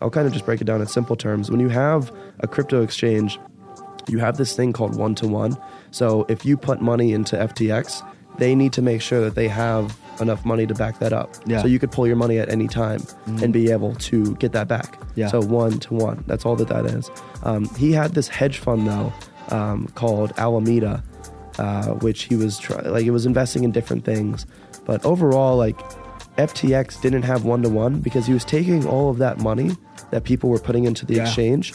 I'll kind of just break it down in simple terms. When you have a crypto exchange, you have this thing called one to one. So if you put money into FTX, they need to make sure that they have enough money to back that up. Yeah. So you could pull your money at any time and be able to get that back. Yeah. So one to one. That's all that that is. Um, he had this hedge fund though um, called Alameda, uh, which he was try- like it was investing in different things, but overall like FTX didn't have one to one because he was taking all of that money that people were putting into the Yeah. exchange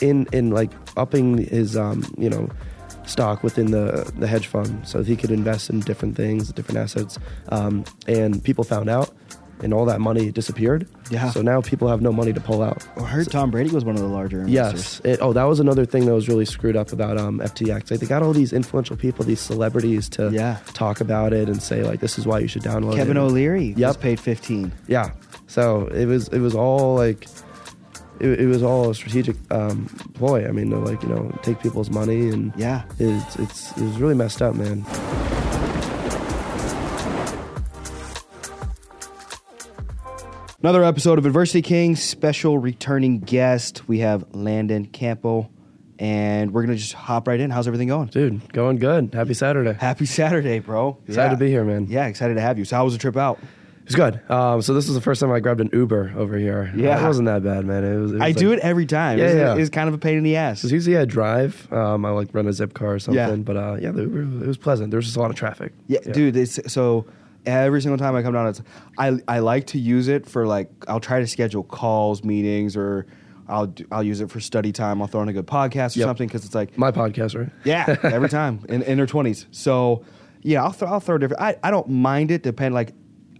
in in like upping his um, you know stock within the the hedge fund so he could invest in different things, different assets. Um, and people found out, and all that money disappeared. Yeah. So now people have no money to pull out. I heard Tom Brady was one of the larger investors. Yes. It, oh, that was another thing that was really screwed up about um, FTX. Like they got all these influential people, these celebrities, to Yeah. talk about it and say like, "This is why you should download Kevin it." O'Leary Yep. was paid 15. Yeah. So it was it was all like it, it was all a strategic um, ploy. I mean, to like you know take people's money and Yeah. it's it's it was really messed up, man. Another episode of Adversity Kings, special returning guest. We have Landon Campbell, and we're going to just hop right in. How's everything going? Dude, going good. Happy Saturday. Happy Saturday, bro. Excited to be here, man. Yeah, excited to have you. So, how was the trip out? It's good. Um, so this was the first time I grabbed an Uber over here. Yeah. it wasn't that bad, man. It was. It was I like, do it every time. Yeah, it's, yeah. it's kind of a pain in the ass. Because usually I drive. Um, I like run a Zipcar or something. Yeah. But uh, yeah, the Uber it was pleasant. There was just a lot of traffic. Yeah, dude. It's, so every single time I come down, it's I I like to use it for like I'll try to schedule calls, meetings, or I'll do- I'll use it for study time. I'll throw in a good podcast or Yep. something because it's like My podcast, right? yeah, every time in, in their twenties. So yeah, I'll throw I'll throw different. I I don't mind it. Depend like.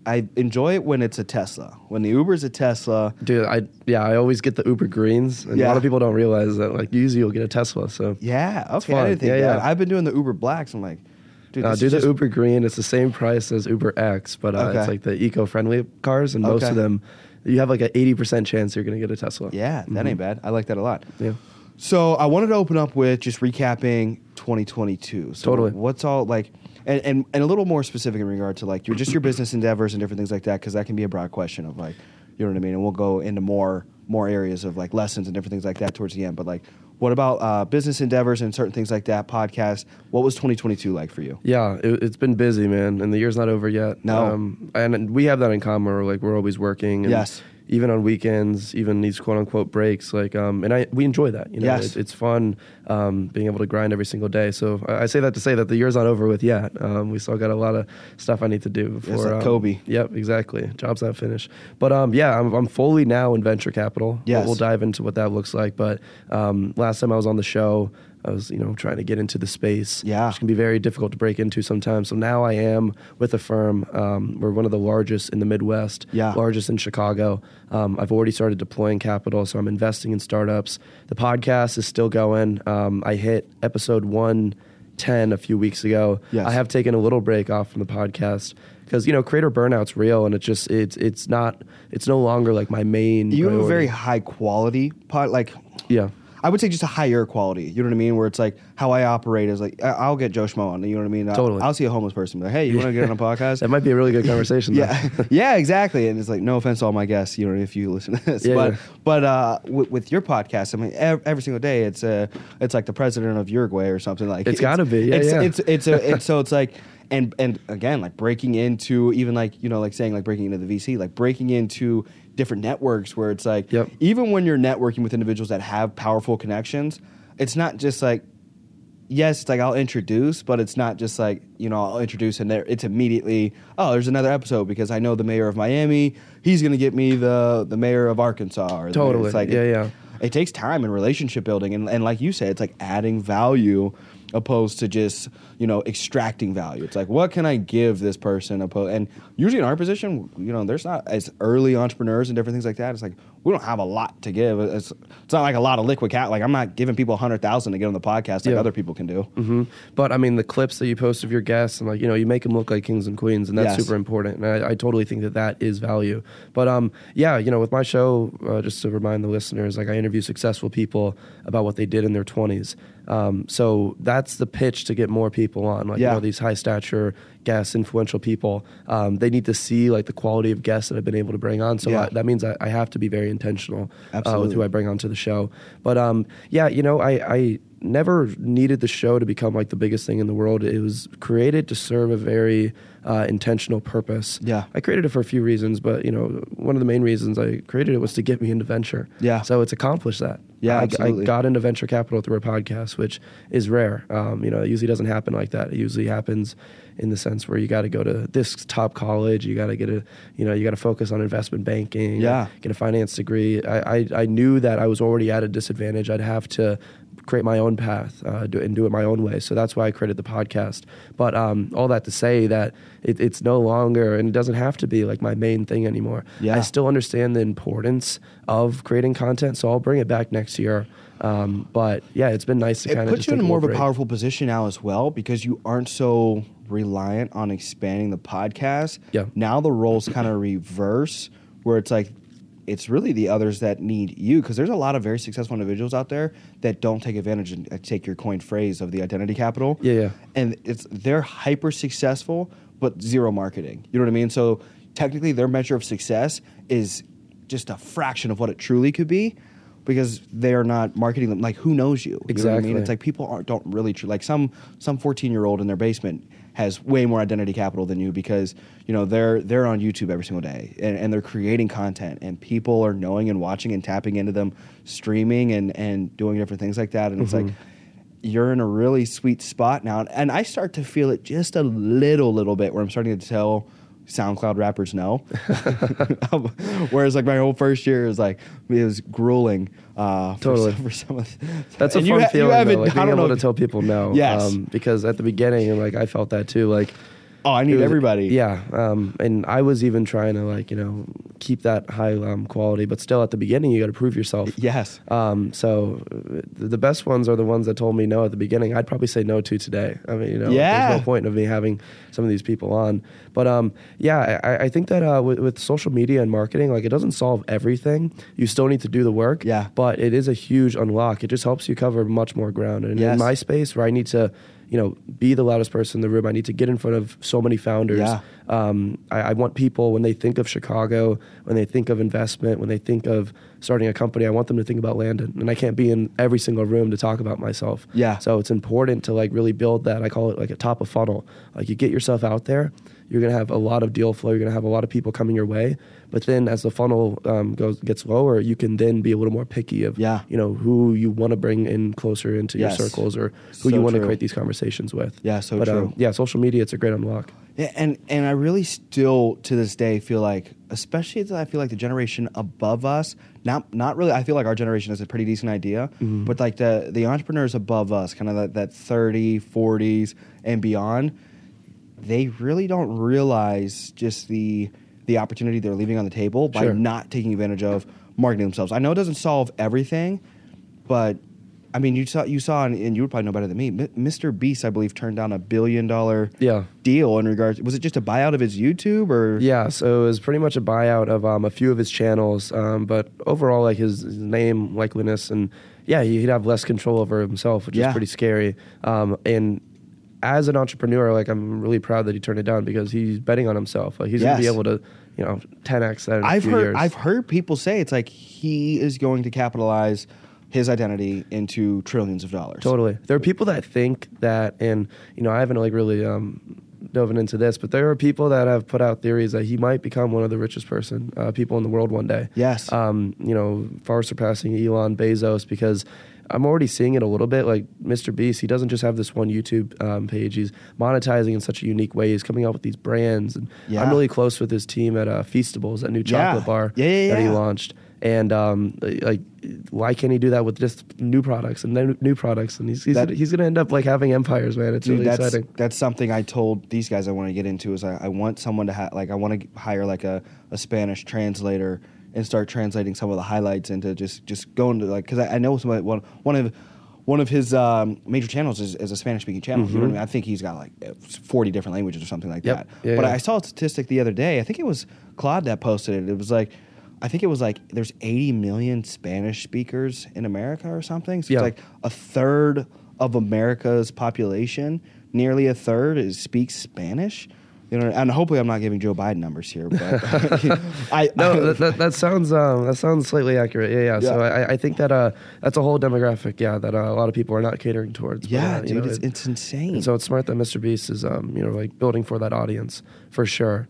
I enjoy it when it's a Tesla. When the Uber's a Tesla, Dude, I yeah, I always get the Uber greens, and a lot of people don't realize that. Like, usually you'll get a Tesla. So yeah, okay. I didn't think Yeah, that. yeah. I've been doing the Uber Blacks. I'm like, dude, uh, do the just- Uber green. It's the same price as Uber X, but uh, Okay. it's like the eco-friendly cars, and most Okay. of them, you have like an eighty percent chance you're gonna get a Tesla. Yeah, that ain't bad. I like that a lot. Yeah. So I wanted to open up with just recapping 2022. So Totally. What's all like, and, and and a little more specific in regard to like your just your business endeavors and different things like that, because that can be a broad question of like, you know what I mean. And we'll go into more more areas of like lessons and different things like that towards the end. But like, what about uh, business endeavors and certain things like that? Podcast. What was 2022 like for you? Yeah, it, it's been busy, man, and the year's not over yet. No. um, and we have that in common. We're like we're always working. And Yes. Even on weekends, even these quote unquote breaks, like, um, and I we enjoy that. You know, Yes. it, it's fun um, being able to grind every single day. So I, I say that to say that the year's not over with yet. Um, we still got a lot of stuff I need to do before. like um, Kobe. Yep, exactly. Job's not finished. But um, yeah, I'm, I'm fully now in venture capital. Yes. We'll, we'll dive into what that looks like. But um, last time I was on the show, I was you know trying to get into the space. Yeah. which can be very difficult to break into sometimes. So now I am with a firm. Um, we're one of the largest in the Midwest. Yeah. largest in Chicago. Um, I've already started deploying capital, so I'm investing in startups. The podcast is still going. Um, I hit episode 110 a few weeks ago. Yes. I have taken a little break off from the podcast because you know creator burnout's real and it's just it's it's not it's no longer like my main You have a very high quality pod, like yeah I would say just a higher quality. You know what I mean? Where it's like how I operate is like I- I'll get Joe Schmo on. You know what I mean? I'll- Totally. I'll, see a homeless person, be like, hey, you want to get on a podcast? that might be a really good conversation though. yeah, yeah, exactly. And it's like no offense to all my guests, you know, if you listen to this, Yeah, but yeah. but uh, with, with your podcast, I mean, every, every single day, it's uh, it's like the president of Uruguay or something like. It's gotta be, yeah, it's, yeah. It's it's a, it's so it's like. And and again, like breaking into even like you know like saying like breaking into the VC, like breaking into different networks where it's like Yep. even when you're networking with individuals that have powerful connections, it's not just like yes, it's like I'll introduce, but it's not just like you know I'll introduce and there it's immediately oh there's another episode because I know the mayor of Miami, he's gonna get me the the mayor of Arkansas. Or Totally. it's like Yeah, it, yeah. It takes time and relationship building, and and like you said, it's like adding value opposed to just you know extracting value. It's like what can I give this person? Opposed, and usually in our position, you know, there's not as early entrepreneurs and different things like that. It's like we don't have a lot to give. It's it's not like a lot of liquid cat. Like I'm not giving people a hundred thousand to get on the podcast like Yeah. other people can do. hmm But I mean, the clips that you post of your guests and like you know, you make them look like kings and queens, and that's Yes. super important. And I, I totally think that that is value. But um, yeah, you know, with my show, uh, just to remind the listeners, like I interview successful people about what they did in their twenties. Um, so that's the pitch to get more people on, like Yeah. you know, these high stature guests, influential people. Um, they need to see like the quality of guests that I've been able to bring on. So Yeah. I, that means I, I have to be very intentional uh, with who I bring onto the show. But um, yeah, you know, I, I never needed the show to become like the biggest thing in the world. It was created to serve a very uh, intentional purpose. Yeah. I created it for a few reasons, but you know, one of the main reasons I created it was to get me into venture. Yeah. So it's accomplished that. Yeah, I, absolutely. I got into venture capital through a podcast, which is rare. Um, you know, it usually doesn't happen like that. It usually happens in the sense where you got to go to this top college, you got to get a, you know, you got to focus on investment banking, Yeah. get a finance degree. I, I, I knew that I was already at a disadvantage. I'd have to create my own path uh, do, and do it my own way. So that's why I created the podcast. But um, all that to say that it, it's no longer, and it doesn't have to be like my main thing anymore. Yeah. I still understand the importance of creating content, so I'll bring it back next year. Um, but yeah, it's been nice to kind of puts just you in more of a powerful position now as well because you aren't so reliant on expanding the podcast. Yeah. Now the roles kind of reverse, where it's like it's really the others that need you because there's a lot of very successful individuals out there that don't take advantage and uh, take your coined phrase of the identity capital. Yeah, yeah. And it's they're hyper successful but zero marketing. You know what I mean? So technically their measure of success is just a fraction of what it truly could be because they are not marketing them like who knows you. You know what I Exactly. mean? It's like people aren't don't really tr- like some some 14 year old in their basement has way more identity capital than you because you know they're they're on YouTube every single day and, and they're creating content and people are knowing and watching and tapping into them streaming and and doing different things like that and it's like you're in a really sweet spot now and I start to feel it just a little little bit where I'm starting to tell SoundCloud rappers no. Whereas like my whole first year is like it was grueling. Uh, for Totally. some- For some of the, That's a and fun you ha- you though, like I being don't able to tell people no. Yes. because at the beginning, like I felt that too. Like Oh, I need was- everybody. Yeah, um, and I was even trying to like you know keep that high um, quality, but still at the beginning you got to prove yourself. Yes. Um, so the the best ones are the ones that told me no at the beginning. I'd probably say no to today. I mean, you know, Yeah. there's no point of me having some of these people on. But um, yeah, I, I think that uh, with, with social media and marketing, like it doesn't solve everything. You still need to do the work. Yeah. But it is a huge unlock. It just helps you cover much more ground. And Yes. in my space, where I need to, you know, be the loudest person in the room, I need to get in front of so many founders. Yeah. Um, I, I want people when they think of Chicago, when they think of investment, when they think of starting a company, I want them to think about Landon. And I can't be in every single room to talk about myself. Yeah. So it's important to like really build that. I call it like a top of funnel. Like you get yourself out there, you're gonna have a lot of deal flow. You're gonna have a lot of people coming your way. But then as the funnel um, goes gets lower, you can then be a little more picky of Yeah. you know who you want to bring in closer into Yes. your circles or who So you want to create these conversations with. Yeah, so but, true. Um, yeah, social media it's a great unlock. Yeah, and and I really still to this day feel like, especially I feel like the generation above us, not not really. I feel like our generation is a pretty decent idea, Mm-hmm. but like the the entrepreneurs above us, kind of that that 30, 40s and beyond, they really don't realize just the the opportunity they're leaving on the table by Sure. not taking advantage of marketing themselves. I know it doesn't solve everything, but I mean, you saw you saw, and, and you would probably know better than me. M- Mr. Beast, I believe, turned down a billion dollar Yeah. deal in regards. Was it just a buyout of his YouTube or? Yeah, so it was pretty much a buyout of um, a few of his channels, um, but overall, like his, his name, likeliness, and yeah, he'd have less control over himself, which Yeah. is pretty scary. Um, and as an entrepreneur, like I'm really proud that he turned it down because he's betting on himself. Like he's gonna be able to, you know, 10x that I've heard. years. I've heard people say it's like he is going to capitalize his identity into trillions of dollars. Totally. There are people that think that, and you know, I haven't like really um, dove into this, but there are people that have put out theories that he might become one of the richest person uh, people in the world one day. Yes. Um, you know, far surpassing Elon Bezos because. I'm already seeing it a little bit. Like Mr. Beast, he doesn't just have this one YouTube um, page. He's monetizing in such a unique way. He's coming out with these brands, and Yeah. I'm really close with his team at uh, Feastables, that new Yeah. chocolate bar Yeah, yeah, that he launched. And um, like, why can't he do that with just new products and then new products? And he's he's, That- he's gonna end up like having empires, man. It's Dude, really that's exciting. that's something I told these guys I want to get into is I, I want someone to ha- like I want to hire like a, a Spanish translator and start translating some of the highlights into just just going to like because I, I know some one one of one of his um, major channels is, is a Spanish speaking channel. You know I, mean? I think he's got like uh, forty different languages or something like Yep. that. Yeah, but yeah. I saw a statistic the other day. I think it was Claude that posted it. It was like. I think it was like there's 80 million Spanish speakers in America or something. So Yeah. it's like a third of America's population, nearly a third, is speaks Spanish. You know, and hopefully I'm not giving Joe Biden numbers here, but I No, that, that, that sounds um, that sounds slightly accurate. Yeah, yeah. So I, I think that uh, that's a whole demographic. Yeah, that uh, a lot of people are not catering towards. But, yeah, uh, dude, know, it's, it- it's insane. So it's smart that Mr. Beast is, um, you know, like building for that audience for sure.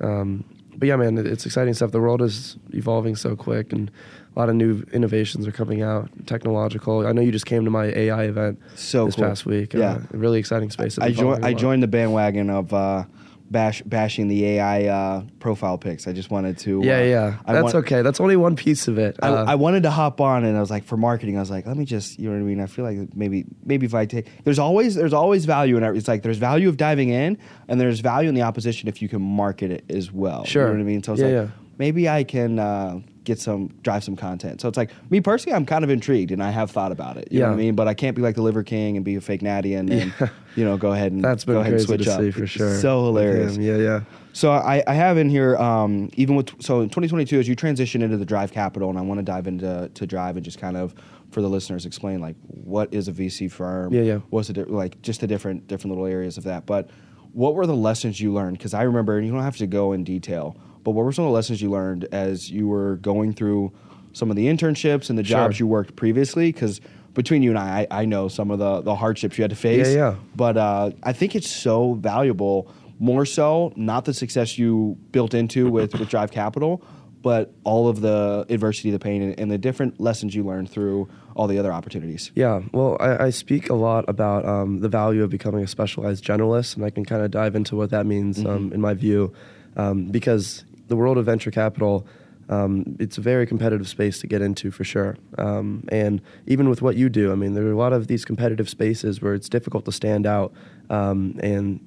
Um, but yeah, man, it's exciting stuff. The world is evolving so quick, and a lot of new innovations are coming out. Technological. I know you just came to my AI event So this cool. past week. Yeah. uh, really exciting space. I joined. I joined the bandwagon of uh, bash bashing the AI uh, profile pics. I just wanted to. Yeah, uh, yeah. I That's want- okay. That's only one piece of it. I, Uh, I wanted to hop on, and I was like, for marketing, I was like, let me just, you know what I mean. I feel like maybe, maybe if I take, there's always, there's always value in it. It's like there's value of diving in, and there's value in the opposition if you can market it as well. Sure. you know what I mean. So it's Yeah, like yeah. maybe I can uh, get some, drive some content. So it's like me personally, I'm kind of intrigued, and I have thought about it. You know Yeah. what I mean. But I can't be like the Liver King and be a fake natty and, and Yeah. you know, go ahead and that's been go ahead and switch to up. see for It's sure. So hilarious. Yeah, yeah. So I, I have in here, um, even with so in 2022, as you transition into the Drive Capital, and I want to dive into to Drive and just kind of for the listeners explain like what is a VC firm? Yeah, yeah. What's di- like just the different different little areas of that? But what were the lessons you learned? Because I remember, and you don't have to go in detail, but what were some of the lessons you learned as you were going through some of the internships and the jobs Sure. you worked previously? Because between you and I, I, I know some of the the hardships you had to face. Yeah, yeah. But uh, I think it's so valuable. More so, not the success you built into with, with Drive Capital, but all of the adversity, the pain, and, and the different lessons you learned through all the other opportunities. Yeah, well, I, I speak a lot about um, the value of becoming a specialized generalist, and I can kind of dive into what that means um, in my view, um, because the world of venture capital. Um, it's a very competitive space to get into for sure. Um, and even with what you do, I mean, there are a lot of these competitive spaces where it's difficult to stand out. Um, and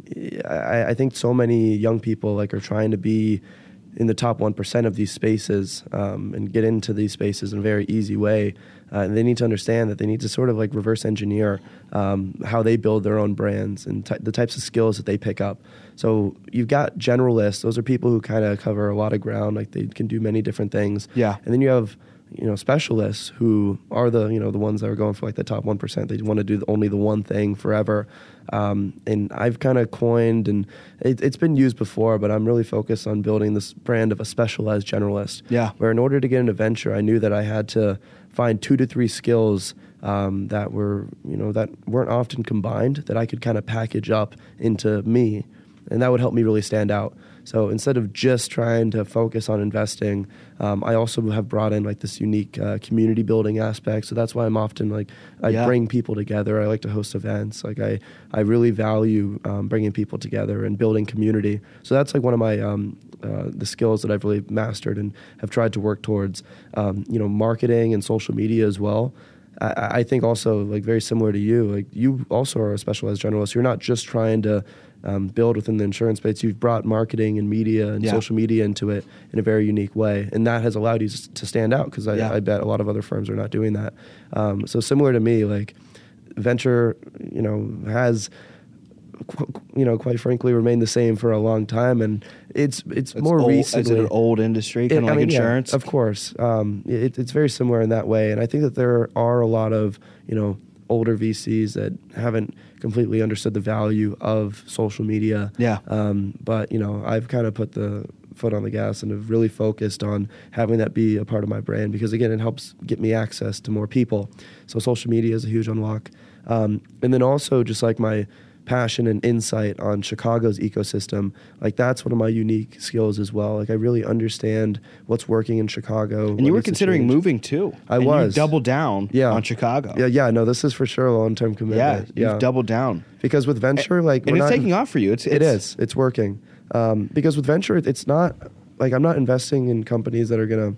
I, I think so many young people like are trying to be in the top 1% of these spaces um, and get into these spaces in a very easy way. Uh, and they need to understand that they need to sort of like reverse engineer um, how they build their own brands and the types of skills that they pick up. So you've got generalists; those are people who kind of cover a lot of ground, like they can do many different things. Yeah. And then you have you know specialists who are the you know the ones that are going for like the top one percent. They want to do the, only the one thing forever. Um, and I've kind of coined, and it, it's been used before, but I'm really focused on building this brand of a specialized generalist. Yeah. Where in order to get into venture, I knew that I had to find two to three skills um, that were you know that weren't often combined that I could kind of package up into me, and that would help me really stand out. So instead of just trying to focus on investing, um, I also have brought in like this unique uh, community building aspect. So that's why I'm often like I Yeah. bring people together. I like to host events. Like I I really value um, bringing people together and building community. So that's like one of my um, uh, the skills that I've really mastered and have tried to work towards. Um, you know, marketing and social media as well. I, I think also like very similar to you. Like you also are a specialized generalist. You're not just trying to um, build within the insurance space. You've brought marketing and media and Yeah. social media into it in a very unique way, and that has allowed you to stand out because I, Yeah. I bet a lot of other firms are not doing that. Um, so similar to me, like venture, you know, has you know, quite frankly, remained the same for a long time, and it's it's, It's more old, recently. Is it an old industry, kind It- of I like mean, yeah, insurance? of course, um, it, it's very similar in that way, and I think that there are a lot of you know older VCs that haven't completely understood the value of social media. Yeah. Um, but you know, I've kind of put the foot on the gas and have really focused on having that be a part of my brand because again, it helps get me access to more people. So social media is a huge unlock, um, and then also just like my passion and insight on Chicago's ecosystem, like that's one of my unique skills as well. Like I really understand what's working in Chicago. and you were considering moving too. I and was. You doubled down Yeah. on Chicago. Yeah, yeah, no, this is for sure a long-term commitment. Yeah, commitment. you've doubled down. because with venture, like and we're it's not- taking off for you. It's, it it's. It's working. Um, because with venture, it's not like I'm not investing in companies that are gonna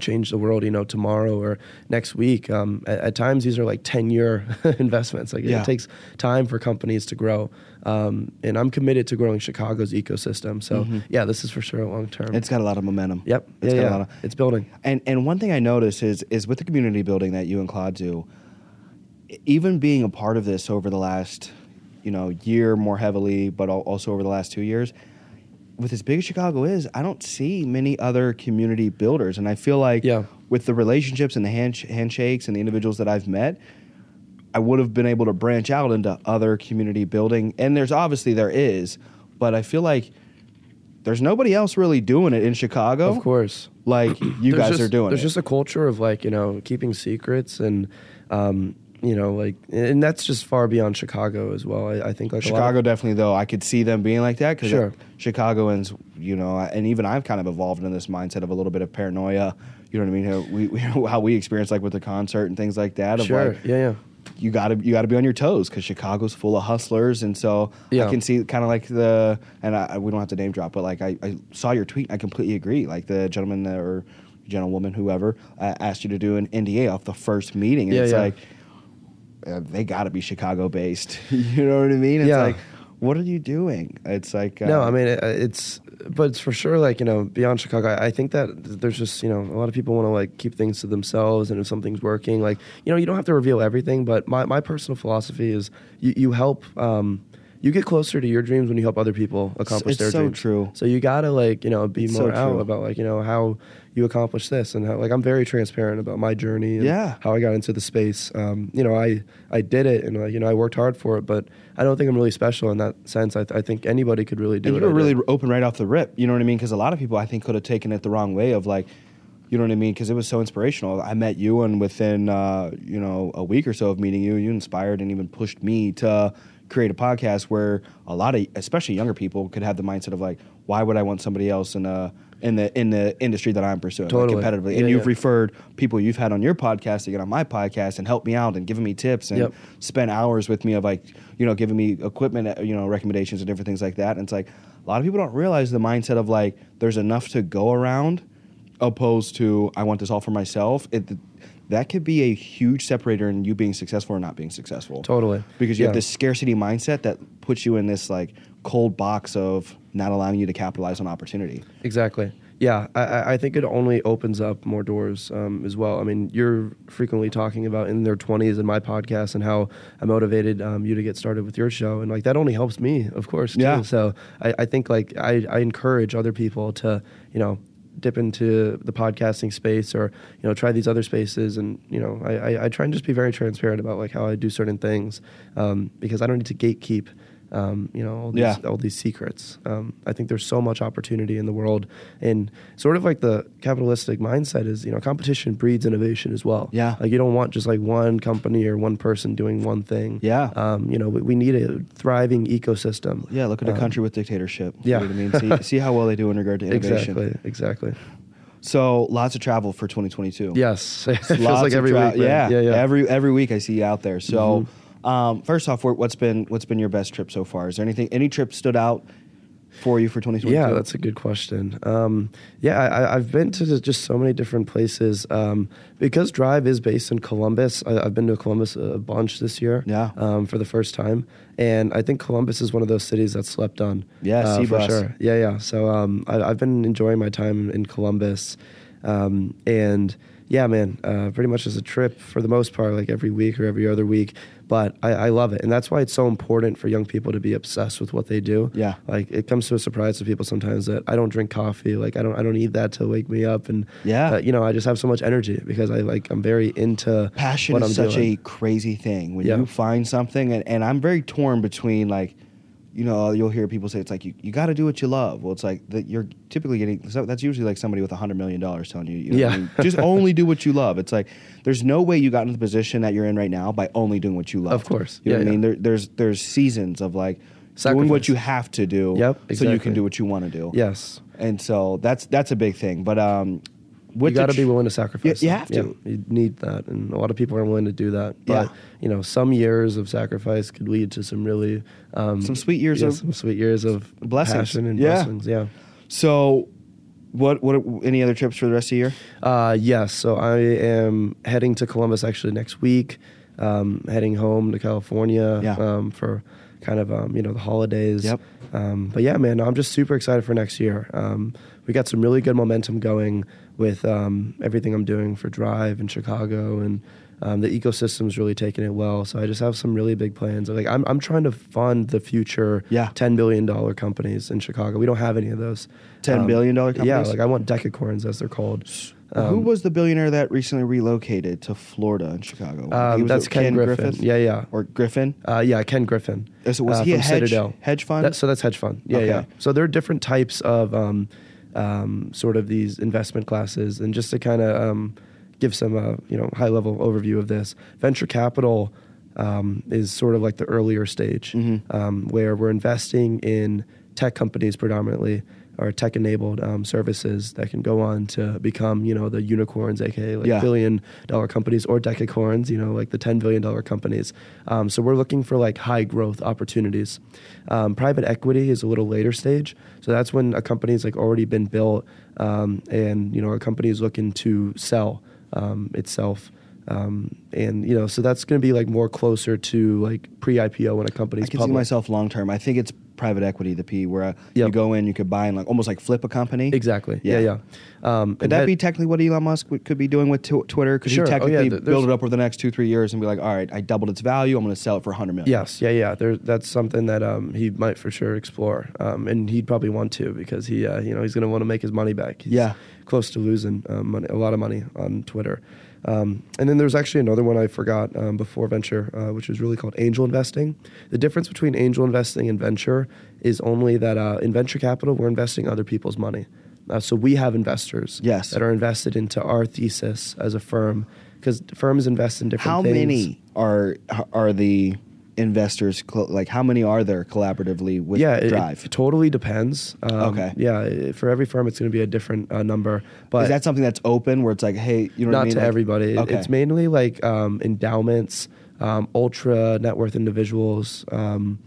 change the world, you know, tomorrow or next week. Um, at, at times, these are like 10 year investments. Like Yeah. it takes time for companies to grow. Um, and I'm committed to growing Chicago's ecosystem. So yeah, this is for sure long term. Mm-hmm. It's got a lot of momentum. yep. It's yeah, got yeah. a lot of it's building. And and one thing I notice is is with the community building that you and Claude do, even being a part of this over the last, you know, year more heavily, but also over the last two years, with as big as Chicago is, I don't see many other community builders, and I feel like Yeah. with the relationships and the hand, handshakes and the individuals that I've met. I would have been able to branch out into other community building, and there's obviously there is, but I feel like there's nobody else really doing it in Chicago. Of course. like you There's guys just- are doing There's it. just a culture of like you know keeping secrets and um, you know like and that's just far beyond Chicago as well. I, I think like Chicago definitely though I could see them being like that because Sure. Chicagoans, you know, and even I've kind of evolved in this mindset of a little bit of paranoia. You know what I mean? How we, we how we experience like with the concert and things like that. Of sure. like, yeah, yeah. you gotta you gotta be on your toes because Chicago's full of hustlers, and so Yeah. I can see kind of like the and I, we don't have to name drop, but like I, I saw your tweet, and I completely agree. Like the gentleman that, or gentlewoman, whoever uh, asked you to do an NDA off the first meeting, and Yeah, it's yeah. like uh, they got to be Chicago based. you know what I mean? It's Yeah. like what are you doing? It's like uh, No, I mean it, it's, but it's for sure like you know beyond Chicago. I, I think that there's just you know a lot of people want to like keep things to themselves, and if something's working, like you know you don't have to reveal everything. But my my personal philosophy is you you help. Um, you get closer to your dreams when you help other people accomplish it's their so dreams. true. So you gotta like you know be It's more so out about like you know how you accomplish this and how like I'm very transparent about my journey. And Yeah. How I got into the space. Um, you know I I did it and like you know I worked hard for it, but I don't think I'm really special in that sense. I, I think anybody could really do and it. you were really open right off the rip. You know what I mean? Because a lot of people, I think, could have taken it the wrong way of like, you know what I mean? Because it was so inspirational. I met you, and within uh, you know a week or so of meeting you, you inspired and even pushed me to create a podcast where a lot of, especially younger people, could have the mindset of like, why would I want somebody else in a in the in the industry that I'm pursuing like, Totally. competitively? Yeah, and you've yeah. referred people you've had on your podcast to get on my podcast and help me out and giving me tips and Yep. spend hours with me of like you know giving me equipment uh, you know recommendations and different things like that and it's like a lot of people don't realize the mindset of like there's enough to go around opposed to i want this all for myself it that could be a huge separator in you being successful or not being successful Totally. because you have this scarcity mindset that puts you in this like cold box of not allowing you to capitalize on opportunity Exactly. Yeah, I- I, think it only opens up more doors um, as well. I mean, you're frequently talking about in their 20s in my podcast and how I motivated um, you to get started with your show, and like that only helps me, of course. Too. Yeah. So I, I think like I, I encourage other people to you know dip into the podcasting space or you know try these other spaces and you know I, I, I try and just be very transparent about like how I do certain things um, because I don't need to gatekeep um, you know all these, Yeah. all these secrets. Um, I think there's so much opportunity in the world, and sort of like the capitalistic mindset is, you know, competition breeds innovation as well. Yeah. like you don't want just like one company or one person doing one thing. Yeah. um, you know, we, we need a thriving ecosystem. yeah look at a Um, country with dictatorship yeah. you know what i mean see, see how well they do in regard to innovation Exactly, exactly. so lots of travel for 2022 Yes, feels like of every tra- week. Yeah, yeah, yeah. Every every week I see you out there. So, Mm-hmm. Um, first off, what's been what's been your best trip so far? Is there anything any trip stood out for you for 2022? Yeah, that's a good question. Um, yeah, I, I've been to just so many different places. Um, because Drive is based in Columbus, I, I've been to Columbus a bunch this year. Yeah. Um, for the first time, and I think Columbus is one of those cities that's slept on. Yeah, uh, for sure. Yeah, yeah. So um, I, I've been enjoying my time in Columbus, um, and yeah, man, uh, pretty much as a trip for the most part, like every week or every other week. But I, I love it, and that's why it's so important for young people to be obsessed with what they do. Yeah. Like it comes to a surprise to people sometimes that I don't drink coffee. Like I don't I don't need that to wake me up. And Yeah. uh, you know I just have so much energy because I like I'm very into passion is such doing. a crazy thing when Yeah. you find something and, and i'm very torn between like you know you'll hear people say it's like you, you got to do what you love. Well it's like that you're typically getting so that's usually like somebody with a hundred million dollars telling you, you know, Yeah. what I mean? just only do what you love. It's like there's no way you got into the position that you're in right now by only doing what you love. Of course. you know Yeah, what i mean? there, there's there's seasons of like doing what you have to do Yep, so you can do what you want to do. Yes. and so that's that's a big thing. But um what you got to did be willing to sacrifice. You- you have to. Yeah, you need that, and a lot of people aren't willing to do that. But Yeah. you know, some years of sacrifice could lead to some really um, Some sweet years yeah, of some sweet years of blessings. passion and Yeah. blessings. Yeah. so what what any other trips for the rest of the year Uh, yes. So I am heading to Columbus actually next week. Um, heading home to California Yeah. um, for kind of um, you know the holidays. Yep. Um, but yeah, man, I'm just super excited for next year. Um, we got some really good momentum going with um, everything I'm doing for Drive in Chicago, and um, the ecosystem's really taking it well. So I just have some really big plans. Like I'm, I'm trying to fund the future Yeah. ten billion dollar companies in Chicago. We don't have any of those. $10 billion companies. Yeah, like I want decacorns as they're called. Who Um, was the billionaire that recently relocated to Florida and Chicago? He Um, was that's it Ken, Griffin. Griffith? Yeah, yeah. Or Griffin? Uh, yeah, Ken Griffin. So was uh, he a hedge, Citadel. hedge fund? That, so that's hedge fund. Yeah, Okay. yeah. So there are different types of um, um, sort of these investment classes, and just to kind of um, give some uh, you know high level overview of this, venture capital um, is sort of like the earlier stage Mhm. um, where we're investing in tech companies predominantly or tech enabled um, services that can go on to become you know the unicorns aka like Yeah. billion dollar companies or decacorns you know like the 10 billion dollar companies. Um, so we're looking for like high growth opportunities. Um, private equity is a little later stage. So that's when a company's like already been built um, and you know a company is looking to sell um, itself. Um, and you know so that's going to be like more closer to like pre-ipo when a I company's can see myself long term. I think it's private equity, the P, where uh, you go in, you could buy and like almost like flip a company. exactly yeah Yeah. yeah, Um, Could that be technically what Elon Musk would, could be doing with tw- Twitter? Could Sure. he Oh, yeah, technically th- build it up over the next two, three years and be like, all right, I doubled its value. I'm going to sell it for 100 million. Yes, yeah, yeah. There, that's something that um, he might for sure explore, um, and he'd probably want to because he, uh, you know, he's going to want to make his money back. He's Yeah. close to losing um, money, a lot of money on Twitter. Um, and then there's actually another one I forgot um, before venture, uh, which is really called angel investing. The difference between angel investing and venture is only that uh, in venture capital we're investing other people's money. Uh, so we have investors Yes. that are invested into our thesis as a firm because firms invest in different How things. many are are the investors, cl- like how many are there collaboratively with yeah, it- Drive? It, totally depends. Um, Okay. Yeah, for every firm, it's going to be a different uh, number. But Is that something that's open where it's like, hey, you know what not I mean? to Like- everybody. Okay. It's mainly like um, endowments, um, ultra net worth individuals, um,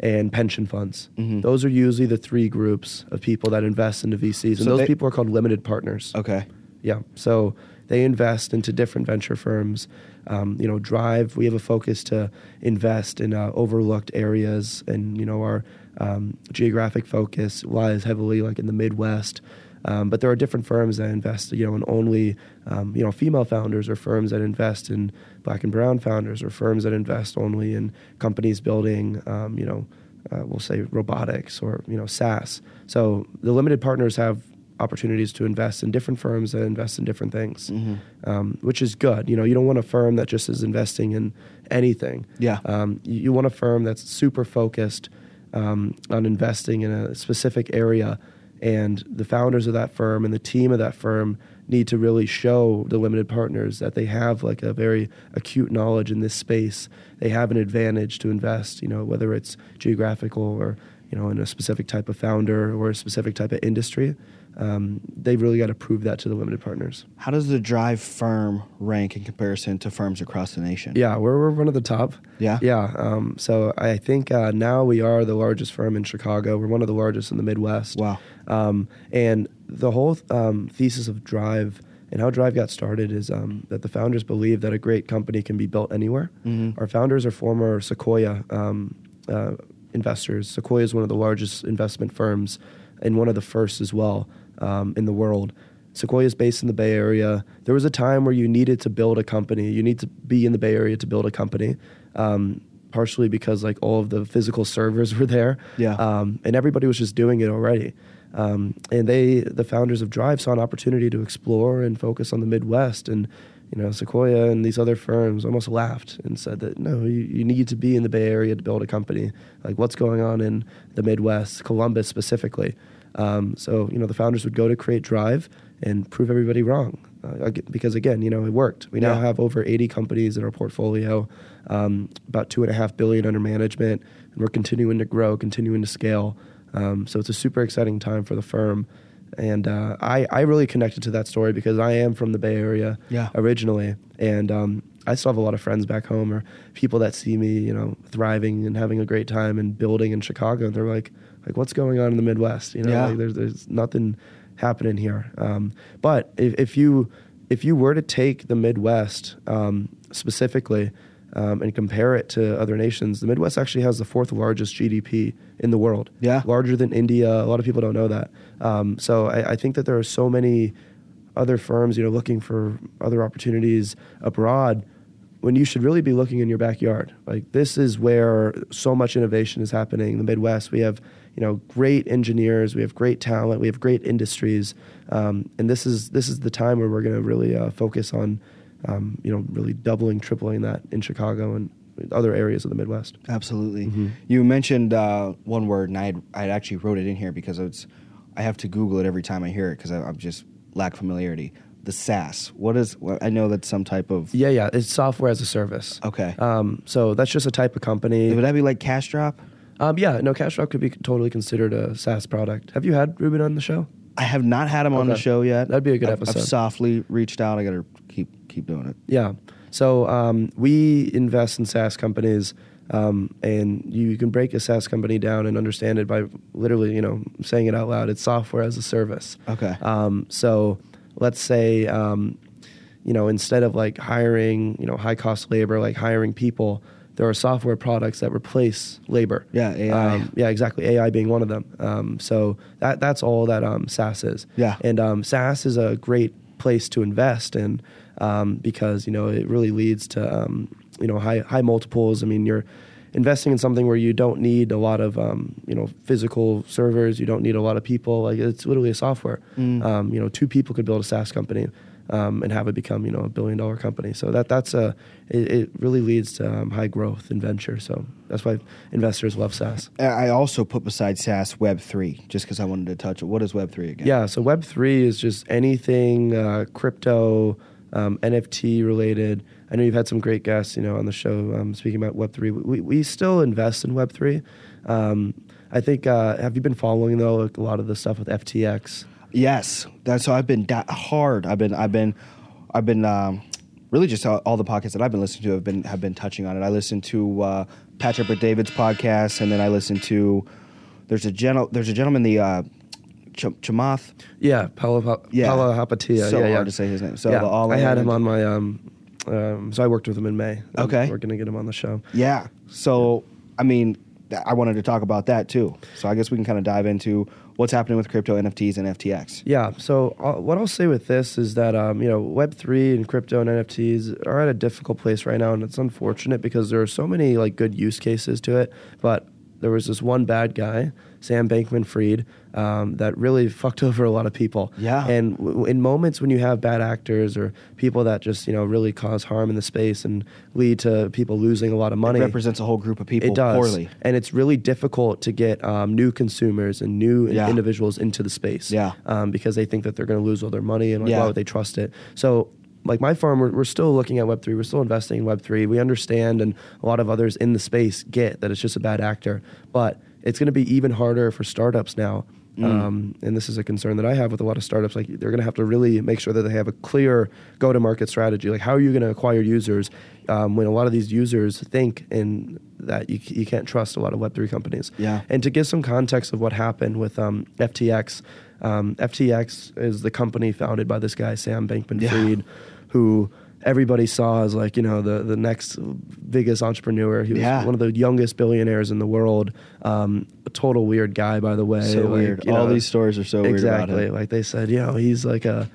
and pension funds. Mhm. Those are usually the three groups of people that invest into VCs, and So those they- people are called limited partners. okay. Yeah. So they invest into different venture firms. Um, you know, Drive. We have a focus to invest in uh, overlooked areas, and you know, our um, geographic focus lies heavily like in the Midwest. Um, but there are different firms that invest, you know, in only, um, you know, female founders, or firms that invest in black and brown founders, or firms that invest only in companies building, um, you know, uh, we'll say robotics or you know SaaS. So the limited partners have opportunities to invest in different firms that invest in different things, Mhm. um, which is good. You know, you don't want a firm that just is investing in anything. Yeah. Um, you, you want a firm that's super focused um, on investing in a specific area, and the founders of that firm and the team of that firm need to really show the limited partners that they have like a very acute knowledge in this space. They have an advantage to invest. You know, whether it's geographical or you know in a specific type of founder or a specific type of industry. Um, they've really got to prove that to the limited partners. How does the Drive firm rank in comparison to firms across the nation? Yeah, we're, we're one of the top. Yeah? Yeah. Um, so I think uh, now we are the largest firm in Chicago. We're one of the largest in the Midwest. Wow. Um, and the whole um, thesis of Drive and how Drive got started is um, that the founders believe that a great company can be built anywhere. Mhm. Our founders are former Sequoia um, uh, investors. Sequoia is one of the largest investment firms and one of the first as well um, in the world. Sequoia is based in the Bay Area. There was a time where you needed to build a company. You need to be in the Bay Area to build a company, um, partially because like all of the physical servers were there, Yeah. um, and everybody was just doing it already. Um, and they, the founders of Drive, saw an opportunity to explore and focus on the Midwest. And you know, Sequoia and these other firms almost laughed and said that no, you, you need to be in the Bay Area to build a company. Like what's going on in the Midwest, Columbus specifically. Um, so you know, the founders would go to create Drive and prove everybody wrong. Uh, because again, you know, it worked. We now have over 80 companies in our portfolio, um, about two and a half billion under management, and we're continuing to grow, continuing to scale. Um, so it's a super exciting time for the firm. And uh, I, I really connected to that story because I am from the Bay Area Yeah. originally. And um, I still have a lot of friends back home or people that see me, you know, thriving and having a great time and building in Chicago. And they're like, like, what's going on in the Midwest? You know, Yeah. like there's, there's nothing happening here. Um, but if, if you if you were to take the Midwest um, specifically um, and compare it to other nations, the Midwest actually has the fourth largest GDP in the world. Yeah. larger than India. A lot of people don't know that. Um, so I, I think that there are so many other firms, you know, looking for other opportunities abroad when you should really be looking in your backyard. Like this is where so much innovation is happening. In the Midwest, we have, you know great engineers, we have great talent, we have great industries, um, and this is this is the time where we're going to really uh, focus on um, you know really doubling, tripling that in Chicago and other areas of the Midwest. Absolutely. Mm-hmm. You mentioned uh, one word, and I had, I actually wrote it in here because it's I have to Google it every time I hear it because I, I just lack familiarity. The SaaS. What is? Well, I know that's some type of. Yeah, yeah, it's software as a service. Okay. Um, so that's just a type of company. Would that be like Cash Drop? Um, yeah, no, Cash Drop could be totally considered a SaaS product. Have you had Ruben on the show? I have not had him on the show yet. That'd be a good I've, I've episode. softly reached out. I got to keep keep doing it. Yeah. So um, we invest in SaaS companies, um, and you can break a SaaS company down and understand it by literally, you know, saying it out loud. It's software as a service. Okay. Um, so let's say, um, you know, instead of like hiring, you know, high cost labor, like hiring people, there are software products that replace labor. Yeah, AI. Um, yeah, exactly. AI being one of them. Um, so that that's all that um, SaaS is. Yeah. And um, SaaS is a great place to invest in um, because you know it really leads to um, you know high high multiples. I mean, you're investing in something where you don't need a lot of um, you know physical servers. You don't need a lot of people. Like it's literally a software. Mm. Um, you know, two people could build a SaaS company. Um, and have it become you know a billion dollar company. So that that's a it, it really leads to um, high growth in venture. So that's why investors love SaaS. I- also put beside SaaS Web three just because I wanted to touch it. What is Web three again? Yeah, so Web three is just anything uh, crypto, um, NFT related. I know you've had some great guests, you know, on the show um, speaking about Web three. We, we still invest in Web three. Um, I think. Uh, have you been following though a lot of the stuff with FTX? Yes, that's so I've been da- hard. I've been I've been I've been um, really just all, all the podcasts that I've been listening to have been have been touching on it. I listened to uh, Patrick Bet-David's podcast, and then I listened to there's a gentle there's a gentleman the uh, Ch- Chamath. Yeah, Paulo Pa- Yeah. Palihapitiya. So yeah, hard yeah. to say his name. So yeah, the all I had him on my. Um, um, so I worked with him in May. Okay. we're gonna get him on the show. Yeah. So I mean, I wanted to talk about that too. So I guess we can kind of dive into what's happening with crypto NFTs and FTX. Yeah. So uh, what I'll say with this is that um, you know Web three and crypto and NFTs are at a difficult place right now, and it's unfortunate because there are so many like good use cases to it, but there was this one bad guy, Sam Bankman-Fried, um, that really fucked over a lot of people. Yeah. And w- in moments when you have bad actors or people that just you know really cause harm in the space and lead to people losing a lot of money, It represents a whole group of people it does. poorly. And it's really difficult to get um, new consumers and new Yeah. individuals into the space. Yeah. Um, because they think that they're going to lose all their money and like, Yeah. why would they trust it? So, like my farm, we're, we're still looking at Web3. We're still investing in Web3. We understand, and a lot of others in the space get that it's just a bad actor. But it's going to be even harder for startups now. Mm. Um, and this is a concern that I have with a lot of startups. Like they're going to have to really make sure that they have a clear go-to-market strategy. Like how are you going to acquire users um, when a lot of these users think in that you, you can't trust a lot of Web3 companies. Yeah. And to give some context of what happened with um, FTX, um, FTX is the company founded by this guy, Sam Bankman Fried, who everybody saw as like, you know, the, the next biggest entrepreneur. He was Yeah. one of the youngest billionaires in the world. Um, a total weird guy, by the way. So Like, weird. you All know, these stories are so weird exactly. Like they said, you know, he's like a,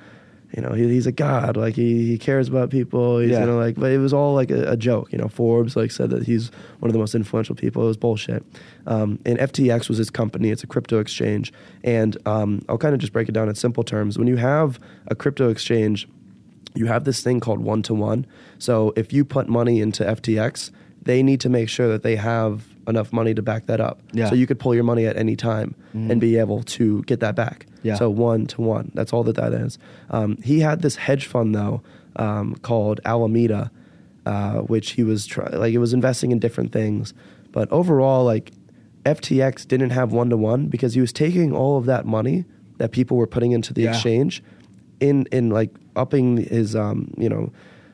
you know, he, he's a god. Like he, he cares about people. He's Yeah. gonna like, but it was all like a, a joke. You know, Forbes like said that he's one of the most influential people. It was bullshit. Um, and FTX was his company. It's a crypto exchange. And um, I'll kind of just break it down in simple terms. When you have a crypto exchange, you have this thing called one to one. So if you put money into FTX, they need to make sure that they have enough money to back that up. Yeah. So you could pull your money at any time and be able to get that back. Yeah. So one to one. That's all that that is. Um, he had this hedge fund though um, called Alameda, uh, which he was try- like it was investing in different things, but overall like FTX didn't have one to one because he was taking all of that money that people were putting into the Yeah. exchange in in like upping his um, you know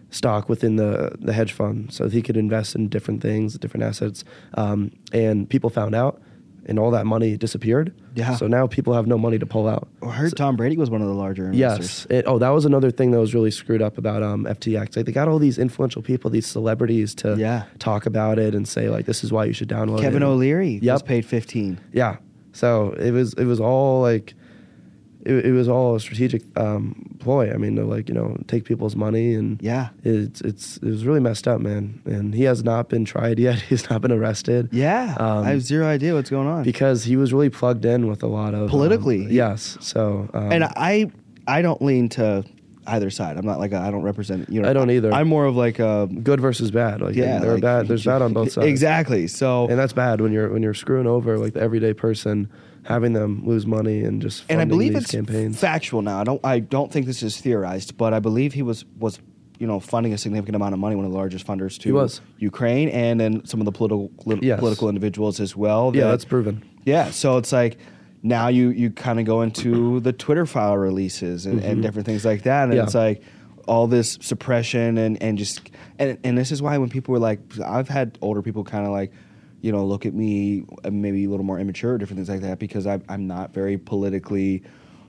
stock within the the hedge fund so that he could invest in different things, different assets. Um, and people found out, and all that money disappeared. Yeah. So now people have no money to pull out. I heard Tom Brady was one of the larger investors. Yes. It, oh, that was another thing that was really screwed up about um, FTX. Like they got all these influential people, these celebrities, to Yeah. talk about it and say like, "This is why you should download it." Kevin O'Leary was Yep. paid 15. Yeah. So it was it was all like it, it was all a strategic um, ploy. I mean, to like you know take people's money and Yeah. it's it's it was really messed up, man. And he has not been tried yet. He's not been arrested. Yeah, Um, I have zero idea what's going on. because he was really plugged in with a lot of um, Politically. yes. So um, and I I don't lean to either side. I'm not like I I don't represent. You know, I don't either. I'm more of like a good versus bad. Like yeah. there like- bad. There's bad on both sides. Exactly. So and that's bad when you're when you're screwing over like the everyday person, having them lose money and just and I funding believe these it's campaigns. factual now. I don't I don't think this is theorized, but I believe he was was you know funding a significant amount of money, one of the largest funders to was. Ukraine, and then some of the political Yes. political individuals as well. yeah, that's proven. Yeah, so it's like now you you kind of go into the Twitter file releases and, and different things like that, and Mm-hmm. Yeah. it's like all this suppression and and just and and this is why when people were like, I've had older people kind of like. You know, look at me, uh, maybe a little more immature, different things like that, because I'm, I'm not very politically,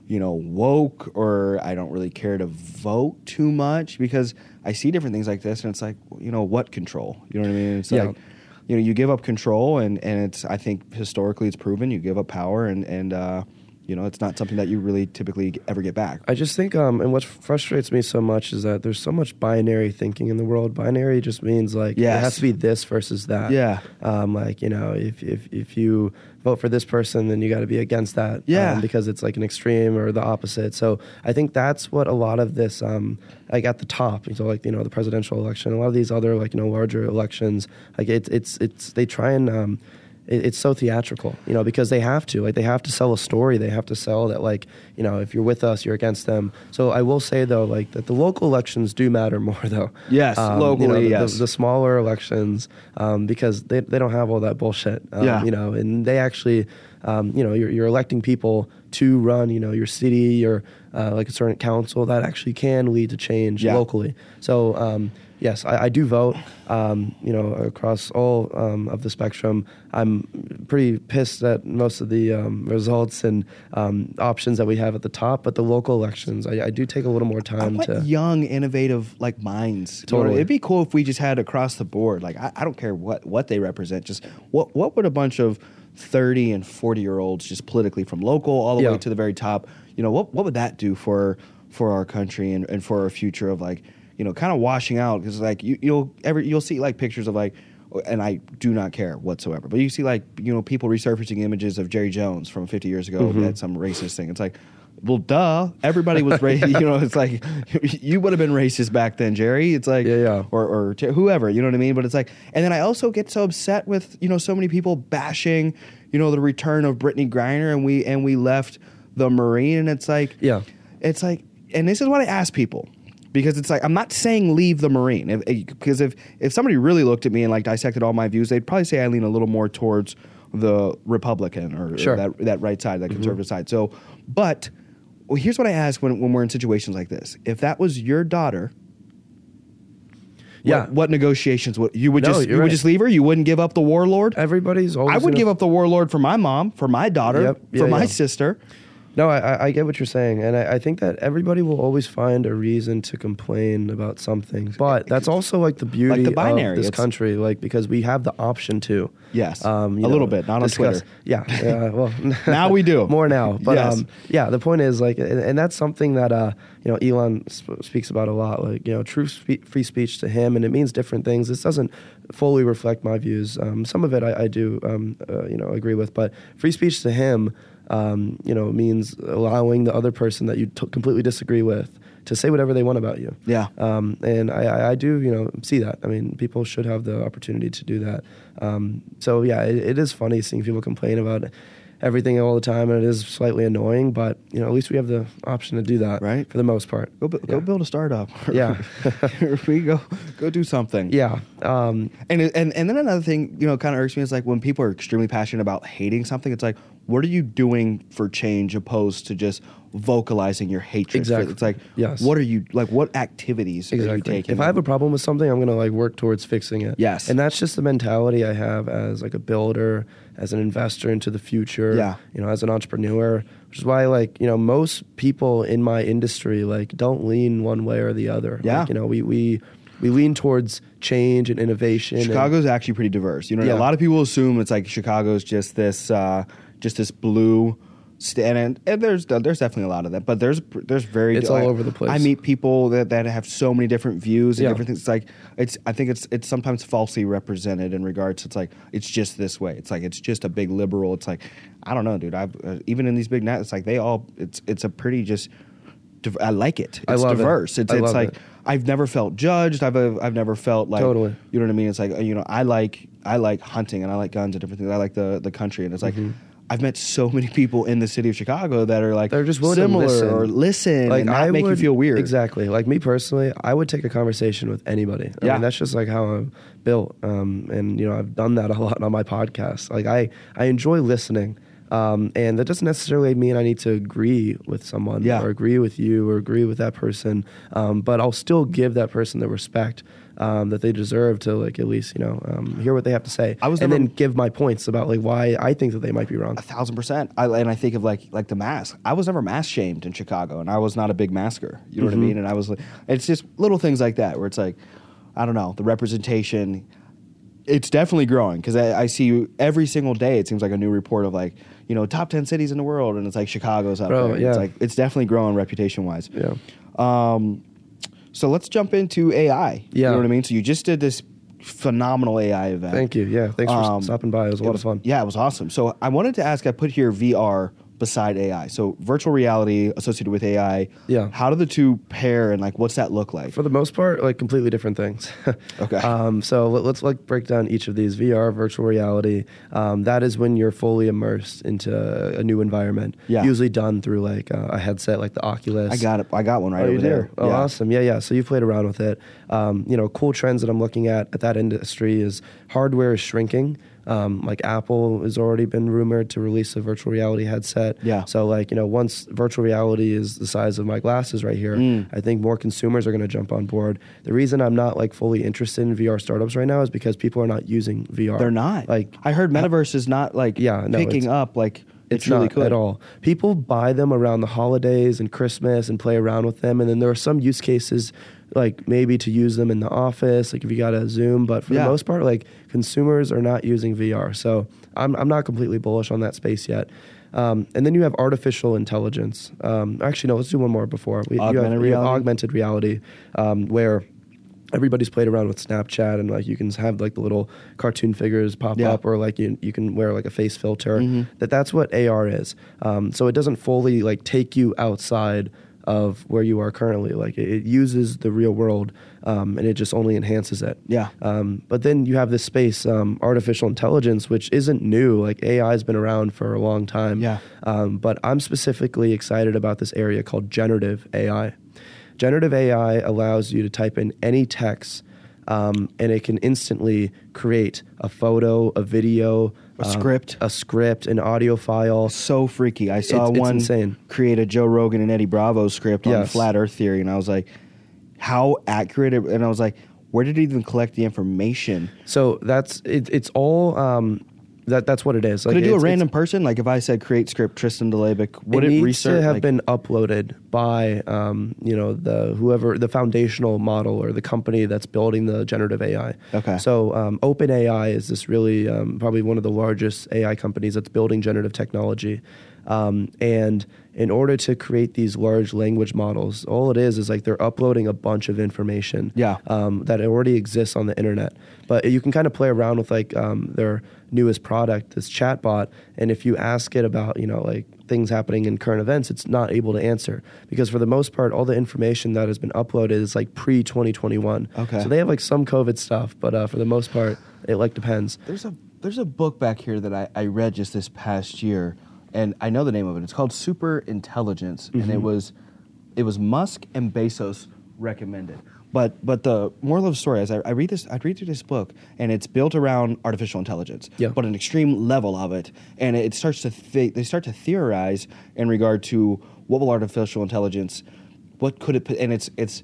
you know, woke, or I don't really care to vote too much because I see different things like this, and it's like, you know, what control? You know what I mean? It's Yeah. like, you know you give up control and and it's i think historically it's proven you give up power and and uh you know it's not something that you really typically ever get back I just think, um, and what frustrates me so much is that there's so much binary thinking in the world. Binary just means like it has to be this versus that. Yeah. Um, like you know, if if if you vote for this person, then you got to be against that. Yeah. Um, because it's like an extreme or the opposite. So I think that's what a lot of this, um, like at the top. So like you know the presidential election, a lot of these other like you know larger elections, like it's it's it's they try and. Um, it, it's so theatrical, you know, because they have to. Like they have to sell a story. They have to sell that, like, you know, if you're with us, you're against them. So I will say though, like that the local elections do matter more though. Yes, you know, locally, the, yes. The, the smaller elections, um, because they they don't have all that bullshit. Um, Yeah. You know, and they actually, um, you know, you're you're electing people to run, you know, your city or uh, like a certain council that actually can lead to change Yeah. locally. So. Um, Yes, I, I do vote. Um, you know, across all um, of the spectrum, I'm pretty pissed at most of the um, results and um, options that we have at the top. But the local elections, I, I do take a little more time to. young innovative like minds You know, Totally. it'd be cool if we just had across the board like I, I don't care what what they represent just what what would a bunch of 30 and 40 year olds just politically from local all the Yeah. way to the very top you know what what would that do for for our country and, and for our future of like you know kind of washing out because like you, you'll ever you'll see like pictures of like and I do not care whatsoever. But you see, like you know, people resurfacing images of Jerry Jones from 50 years ago Mm-hmm. at some racist thing. It's like, well, duh, everybody was racist. you know, it's like you would have been racist back then, Jerry. It's like, Yeah, yeah. or or whoever. You know what I mean? But it's like, and then I also get so upset with you know so many people bashing, you know, the return of Brittney Griner, and we and we left the Marine, and it's like, Yeah. it's like, and this is what I ask people because it's like I'm not saying leave the Marine if, if- because if if somebody really looked at me and like dissected all my views, they'd probably say I lean a little more towards the Republican or, or that that right side, that mm-hmm. conservative side. So, but well, here's what I ask when when we're in situations like this: if that was your daughter. Yeah. What, what negotiations would you would No, just you would just leave her? You wouldn't give up the warlord? Everybody's always. I would give up the warlord for my mom, for my daughter, Yep. Yeah, for my yeah. sister. No, I, I- get what you're saying, and I, I think that everybody will always find a reason to complain about something. But that's also like the beauty the binary, of this it's- country, like because we have the option to. Yes. um, you A little bit, not on Twitter. Yeah, yeah. Well, Now we do. more now. But Yes. um, yeah, the point is like, and, and that's something that uh, you know Elon sp- speaks about a lot. Like you know, true spe- free speech to him, and it means different things. This doesn't fully reflect my views. Um, some of it I, I do, um, uh, you know, agree with, but free speech to him, um, you know, means allowing the other person that you t- completely disagree with to say whatever they want about you. Yeah. Um, and I, I, I do, you know, see that. I mean, people should have the opportunity to do that. Um, so yeah, it, it is funny seeing people complain about everything all the time, and it is slightly annoying. But you know, at least we have the option to do that, Right. For the most part. Go, bu- go build a startup. Yeah. we go go do something. Yeah. Um, And and and then another thing, you know, kind of irks me is like when people are extremely passionate about hating something. It's like, what are you doing for change opposed to just vocalizing your hatred? for- Exactly. It's like, Yes. what are you like? What activities are you taking? If I have a problem with something, I'm gonna like work towards fixing it. Yes. And that's just the mentality I have as like a builder, as an investor into the future. Yeah. You know, as an entrepreneur, which is why like you know most people in my industry like don't lean one way or the other. Yeah. Like, you know, we we we lean towards change and innovation. and- Chicago's actually pretty diverse. You know, Yeah. a lot of people assume it's like Chicago's just this, uh, just this blue, st- and, and there's there's definitely a lot of that, but there's there's very It's all over the place. I meet people that, that have so many different views and Yeah. different things. It's like it's I think it's it's sometimes falsely represented in regards. to It's like it's just this way. It's like it's just a big liberal. It's like I don't know, dude. I've uh, even in these big nets, it's like they all. It's it's a pretty just. div- I like it. It's I love it. diverse. It's I it's like it. I've never felt judged. I've uh, I've never felt like Totally. You know what I mean? It's like you know I like I like hunting and I like guns and different things. I like the the country and it's like. I've met so many people in the city of Chicago that are like. They're just willing to similar listen. or listen and not make you feel weird. Exactly. Like me personally, I would take a conversation with anybody. I Yeah. mean, that's just like how I'm built. Um, and you know, I've done that a lot on my podcast. Like I, I enjoy listening. Um, and that doesn't necessarily mean I need to agree with someone Yeah. or agree with you or agree with that person. Um, but I'll still give that person the respect um, that they deserve to like at least you know um, hear what they have to say. I was and then give my points about like why I think that they might be wrong. A thousand percent. I, and I think of like like the mask. I was never mask shamed in Chicago, and I was not a big masker. You know what I Mm-hmm. mean? And I was. like It's just little things like that where it's like, I don't know, the representation. It's definitely growing because I, I see every single day. It seems like a new report of like you know top ten cities in the world, and it's like Chicago's up Bro, there. yeah. It's like it's definitely growing reputation wise. Yeah. Um, so let's jump into AI. You Yeah. know what I mean? So you just did this phenomenal AI event. Thank you. Yeah. Thanks for Um, stopping by. It was a lot of fun. Yeah, it was awesome. So I wanted to ask. I put here VR beside AI. So virtual reality associated with AI. Yeah. How do the two pair, and like, what's that look like? For the most part, like completely different things. Okay. Um, so let, us like break down each of these. VR, virtual reality. Um, that is when you're fully immersed into a new environment. Yeah. Usually done through like uh, a headset, like the Oculus. I got it. I got one right oh, over there. Oh, Yeah. awesome. Yeah, yeah. So you've played around with it. Um, you know, cool trends that I'm looking at at that industry is hardware is shrinking. Um, like Apple has already been rumored to release a virtual reality headset. Yeah. So like you know, once virtual reality is the size of my glasses right here, Mm. I think more consumers are going to jump on board. The reason I'm not like fully interested in VR startups right now is because people are not using VR. They're not. like I heard metaverse is not like Yeah, no, picking up like it's it's really not cool at all. People buy them around the holidays and Christmas and play around with them, and then there are some use cases, like maybe to use them in the office, like if you got a Zoom. But for Yeah. the most part, like consumers are not using VR, so I'm I'm not completely bullish on that space yet. Um, and then you have artificial intelligence. Um, actually, no, let's do one more before. We, you have, Augmented you have reality? augmented reality, um, where everybody's played around with Snapchat and like you can have like the little cartoon figures pop Yeah. up or like you you can wear like a face filter. Mhm. That that's what AR is. Um, so it doesn't fully like take you outside of where you are currently. Like it, it uses the real world um, and it just only enhances it. Yeah. Um, but then you have this space, um, artificial intelligence, which isn't new. Like AI has been around for a long time. Yeah. Um, but I'm specifically excited about this area called generative AI. Generative AI allows you to type in any text, um, and it can instantly create a photo, a video, A um, script. a script, an audio file. so freaky. I saw It's- it's one insane. create a Joe Rogan and Eddie Bravo script on Yes. flat Earth theory, and I was like, how accurate? It, and I was like, where did he even collect the information? So that's it, it's all um, that that's what it is. Could it do a it's- random person? Like if I said create script Tristan DeLabic, would it, it needs research? to have like- been uploaded by um, you know the whoever the foundational model or the company that's building the generative AI. Okay. So um, OpenAI is this really um, probably one of the largest AI companies that's building generative technology. Um, and in order to create these large language models, all it is is like they're uploading a bunch of information Yeah. um, that already exists on the internet. But you can kind of play around with like um, their newest product, this chatbot, and if you ask it about you know like things happening in current events, it's not able to answer because for the most part, all the information that has been uploaded is like pre twenty twenty one. Okay. So they have like some COVID stuff, but uh, for the most part, it like depends. There's a there's a book back here that I, I read just this past year, and I know the name of it. It's called Super Intelligence, and Mm-hmm. it was it was Musk and Bezos recommended. But but the moral of the story is I, I read this I read through this book and it's built around artificial intelligence, Yeah. but an extreme level of it, and it starts to th- they start to theorize in regard to what will artificial intelligence, what could it, put- and it's it's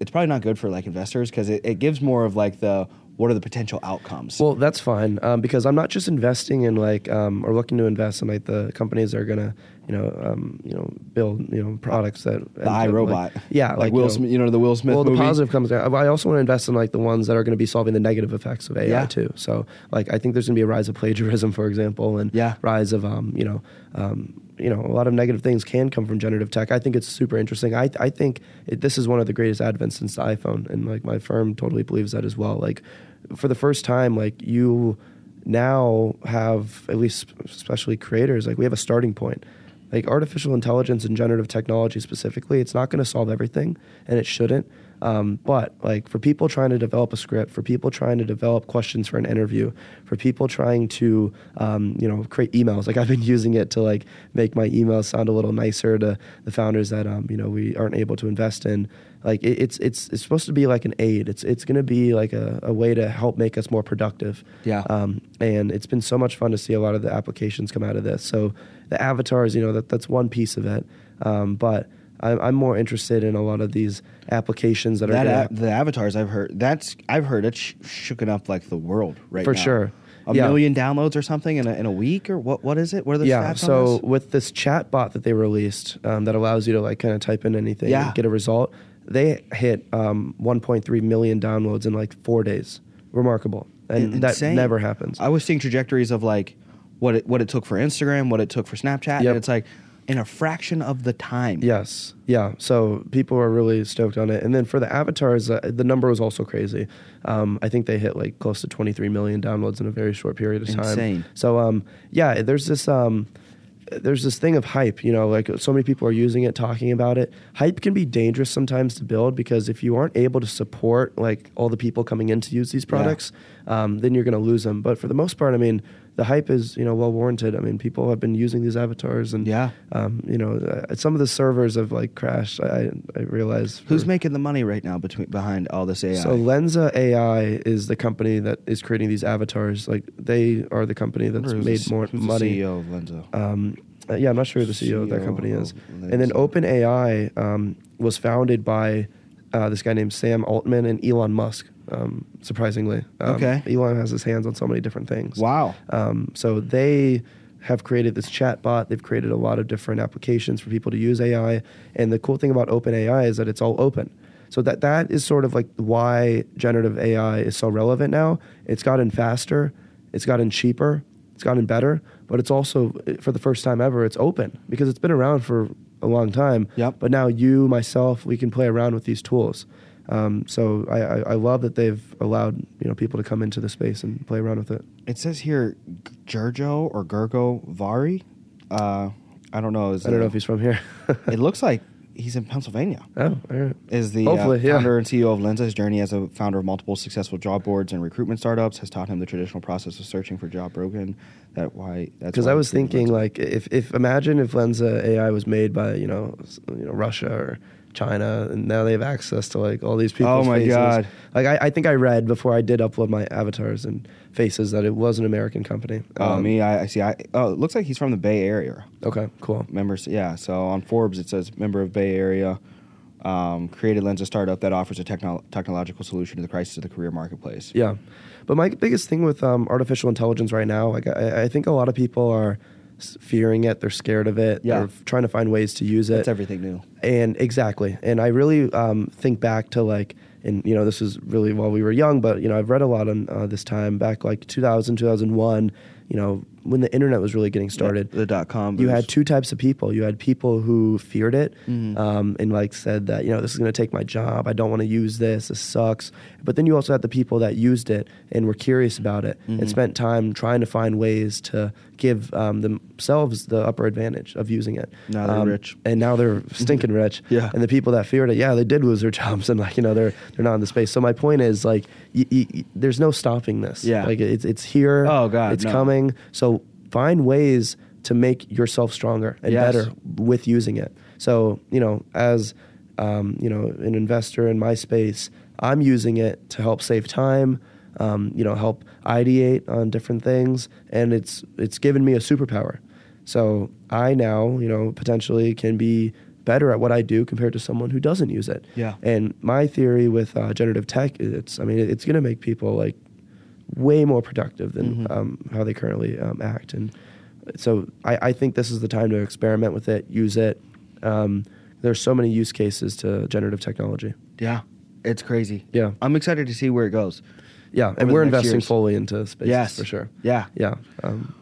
it's probably not good for like investors because it, it gives more of like the what are the potential outcomes. Well, that's fine um, because I'm not just investing in like um, or looking to invest in like the companies that are gonna you know um, you know build you know products that the iRobot. like, yeah like, like Will you know, Smith. You know the Will Smith well, movie. the positive comes. I I also want to invest in like the ones that are going to be solving the negative effects of AI Yeah. too. So, like, I think there's going to be a rise of plagiarism, for example, and Yeah. rise of um, you know, um, you know a lot of negative things can come from generative tech. I think it's super interesting. I I think it, this is one of the greatest advents since the iPhone, and like my firm totally believes that as well. Like for the first time, like you now have at least especially creators like we have a starting point like artificial intelligence and generative technology specifically it's not going to solve everything and it shouldn't um, but like for people trying to develop a script for people trying to develop questions for an interview for people trying to um, you know create emails like i've been using it to like make my emails sound a little nicer to the founders that um, you know we aren't able to invest in like it, it's it's it's supposed to be like an aid. It's it's going to be like a, a way to help make us more productive. Yeah. Um, and it's been so much fun to see a lot of the applications come out of this. So the avatars, you know, that that's one piece of it. Um, but I'm, I'm more interested in a lot of these applications that, that are gonna, the avatars I've heard that's I've heard it sh- shooken up like the world right now. For now. sure. A Yeah. million downloads or something in a, in a week or what what is it? What are the yeah. stats So on this? with this chat bot that they released um, that allows you to like kind of type in anything Yeah. and get a result, they hit um, 1.3 million downloads in like four days. Remarkable, and In- that insane. never happens. I was seeing trajectories of like what it what it took for Instagram, what it took for Snapchat, Yep. and it's like in a fraction of the time. Yes. Yeah. So people are really stoked on it. And then for the avatars, uh, the number was also crazy. Um, I think they hit like close to 23 million downloads in a very short period of time. Insane. So um, yeah, there's this um, there's this thing of hype. You know, like so many people are using it, talking about it. Hype can be dangerous sometimes to build because if you aren't able to support like all the people coming in to use these products, um, then you're going to lose them. But for the most part, I mean. The hype is, you know, well warranted. I mean, people have been using these avatars, and Yeah. um, you know, uh, some of the servers have like crashed. I I realize. Who's making the money right now between behind all this AI? So Lensa AI is the company that is creating these avatars. Like they are the company that's made the- more who's the money. CEO of Lensa. Um, uh, yeah, I'm not sure who the CEO of that company is. And then OpenAI um, was founded by uh, this guy named Sam Altman and Elon Musk. Um, surprisingly, um, Okay. Elon has his hands on so many different things. Wow. Um, so they have created this chat bot. They've created a lot of different applications for people to use AI. And the cool thing about OpenAI is that it's all open. So that that is sort of like why generative AI is so relevant now. It's gotten faster, it's gotten cheaper, it's gotten better, but it's also for the first time ever it's open because it's been around for a long time. Yep. But now you, myself, we can play around with these tools. Um, so I, I, I love that they've allowed you know people to come into the space and play around with it. It says here Gergo or Gergo Vari. Uh, I don't know. Is I don't know if he's from here. it looks like he's in Pennsylvania. oh, all right. Is the uh, yeah. founder and CEO of Lensa. His journey as a founder of multiple successful job boards and recruitment startups has taught him the traditional process of searching for job broken. That why that's Because I was thinking, Lensa. like, if, if imagine if Lensa AI was made by you know you know Russia or China, and now they have access to like all these people. Oh my God. Like I, I think I read before I did upload my avatars and faces that it was an American company. Oh, Um, me, I, I see. I oh, it looks like he's from the Bay Area. Okay, cool. Members, yeah. So on Forbes, it says member of Bay Area, um, created a startup that offers a techno- technological solution to the crisis of the career marketplace. Yeah, but my biggest thing with um, artificial intelligence right now, like I, I think a lot of people are fearing it. They're scared of it. Yeah. They're trying to find ways to use it. It's everything new. and exactly and i really um, think back to like and you know this was really while we were young but you know i've read a lot on uh, this time back like 2000 2001 you know when the internet was really getting started The dot com. you had two types of people. You had people who feared it Mhm. um, and like said that you know this is going to take my job. I don't want to use this. This sucks. But then you also had the people that used it and were curious about it Mhm. and spent time trying to find ways to give um, themselves the upper advantage of using it. Now they're Um, rich. and now they're stinking rich. Yeah. And the people that feared it, yeah, they did lose their jobs and like you know they're they're not in the space. So my point is like y- y- y- there's no stopping this. Yeah. Like it's it's here. Oh, God, it's no. coming. So find ways to make yourself stronger and Yes. better with using it. So you know, as um, you know, an investor in my space, I'm using it to help save time. Um, you know, help ideate on different things, and it's it's given me a superpower. So I now, you know, potentially can be better at what I do compared to someone who doesn't use it. Yeah. And my theory with uh, generative tech, it's I mean, it's going to make people like way more productive than Mhm. um, how they currently um, act. And so I, I think this is the time to experiment with it, use it. Um, there's so many use cases to generative technology. Yeah, it's crazy. Yeah. I'm excited to see where it goes. Yeah, and we're investing years. fully into space Yes. for sure. Yeah. Yeah. Um,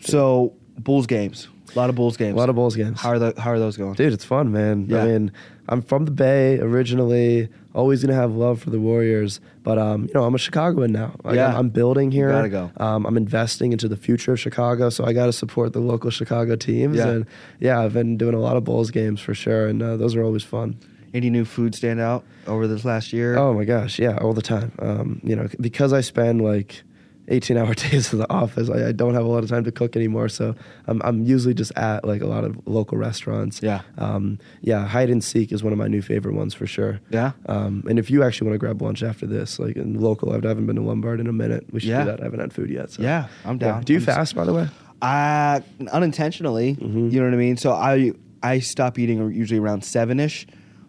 So Bulls games. A lot of Bulls games. A lot of Bulls games. How are the How are those going? Dude, it's fun, man. Yeah. I mean, I'm from the Bay originally. Always gonna have love for the Warriors, but um, you know, I'm a Chicagoan now. Like, Yeah. I'm, I'm building here. gotta go. Um, I'm investing into the future of Chicago, so I got to support the local Chicago teams. Yeah. And yeah, I've been doing a lot of Bulls games for sure, and uh, those are always fun. Any new food stand out over this last year? Oh my gosh, yeah, all the time. Um, you know, because I spend like 18 hour days in the office, I, I don't have a lot of time to cook anymore. So I'm, I'm usually just at like a lot of local restaurants. Yeah. Um, yeah, hide and seek is one of my new favorite ones for sure. Yeah? Um, and if you actually want to grab lunch after this, like in local, I haven't been to Lombard in a minute. We should Yeah. do that. I haven't had food yet. So. Yeah, I'm Yeah. down. Do you I'm- fast, by the way? I unintentionally, Mm-hmm. you know what I mean. So I I stop eating usually around seven ish,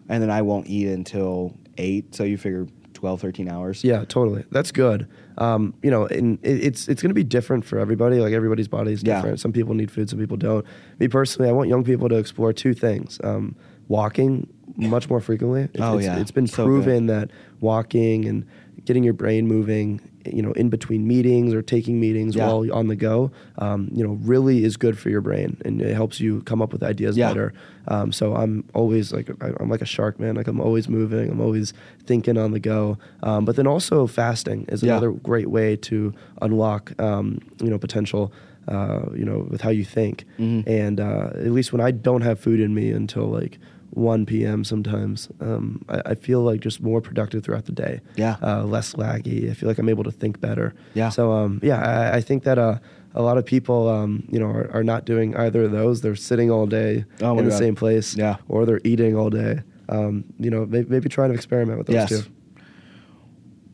and then I won't eat until eight. So you figure 12, 13 hours. Yeah, totally. That's good. Um, you know, and it, it's it's going to be different for everybody. Like everybody's body is Yeah. different. Some people need food, some people don't. Me personally, I want young people to explore two things: um, walking much more frequently. It's, Oh, it's, yeah. it's been So proven that walking and getting your brain moving, you know, in between meetings or taking meetings Yeah. while on the go, um, you know, really is good for your brain and it helps you come up with ideas Yeah. better. Um, so I'm always like I- I'm like a shark, man. Like I'm always moving. I'm always thinking on the go. Um, but then also fasting is Yeah. another great way to unlock um, you know potential. Uh, you know, with how you think, Mhm. and uh, at least when I don't have food in me until like 1 p.m. sometimes, um, I, I feel like just more productive throughout the day. Yeah. uh, less laggy. I feel like I'm able to think better. Yeah. So um, yeah, I, I think that uh, a lot of people, um, you know, are, are not doing either of those. They're sitting all day Oh in the God. same place, Yeah. or they're eating all day. Um, you know, maybe, maybe try to experiment with those Yes. two.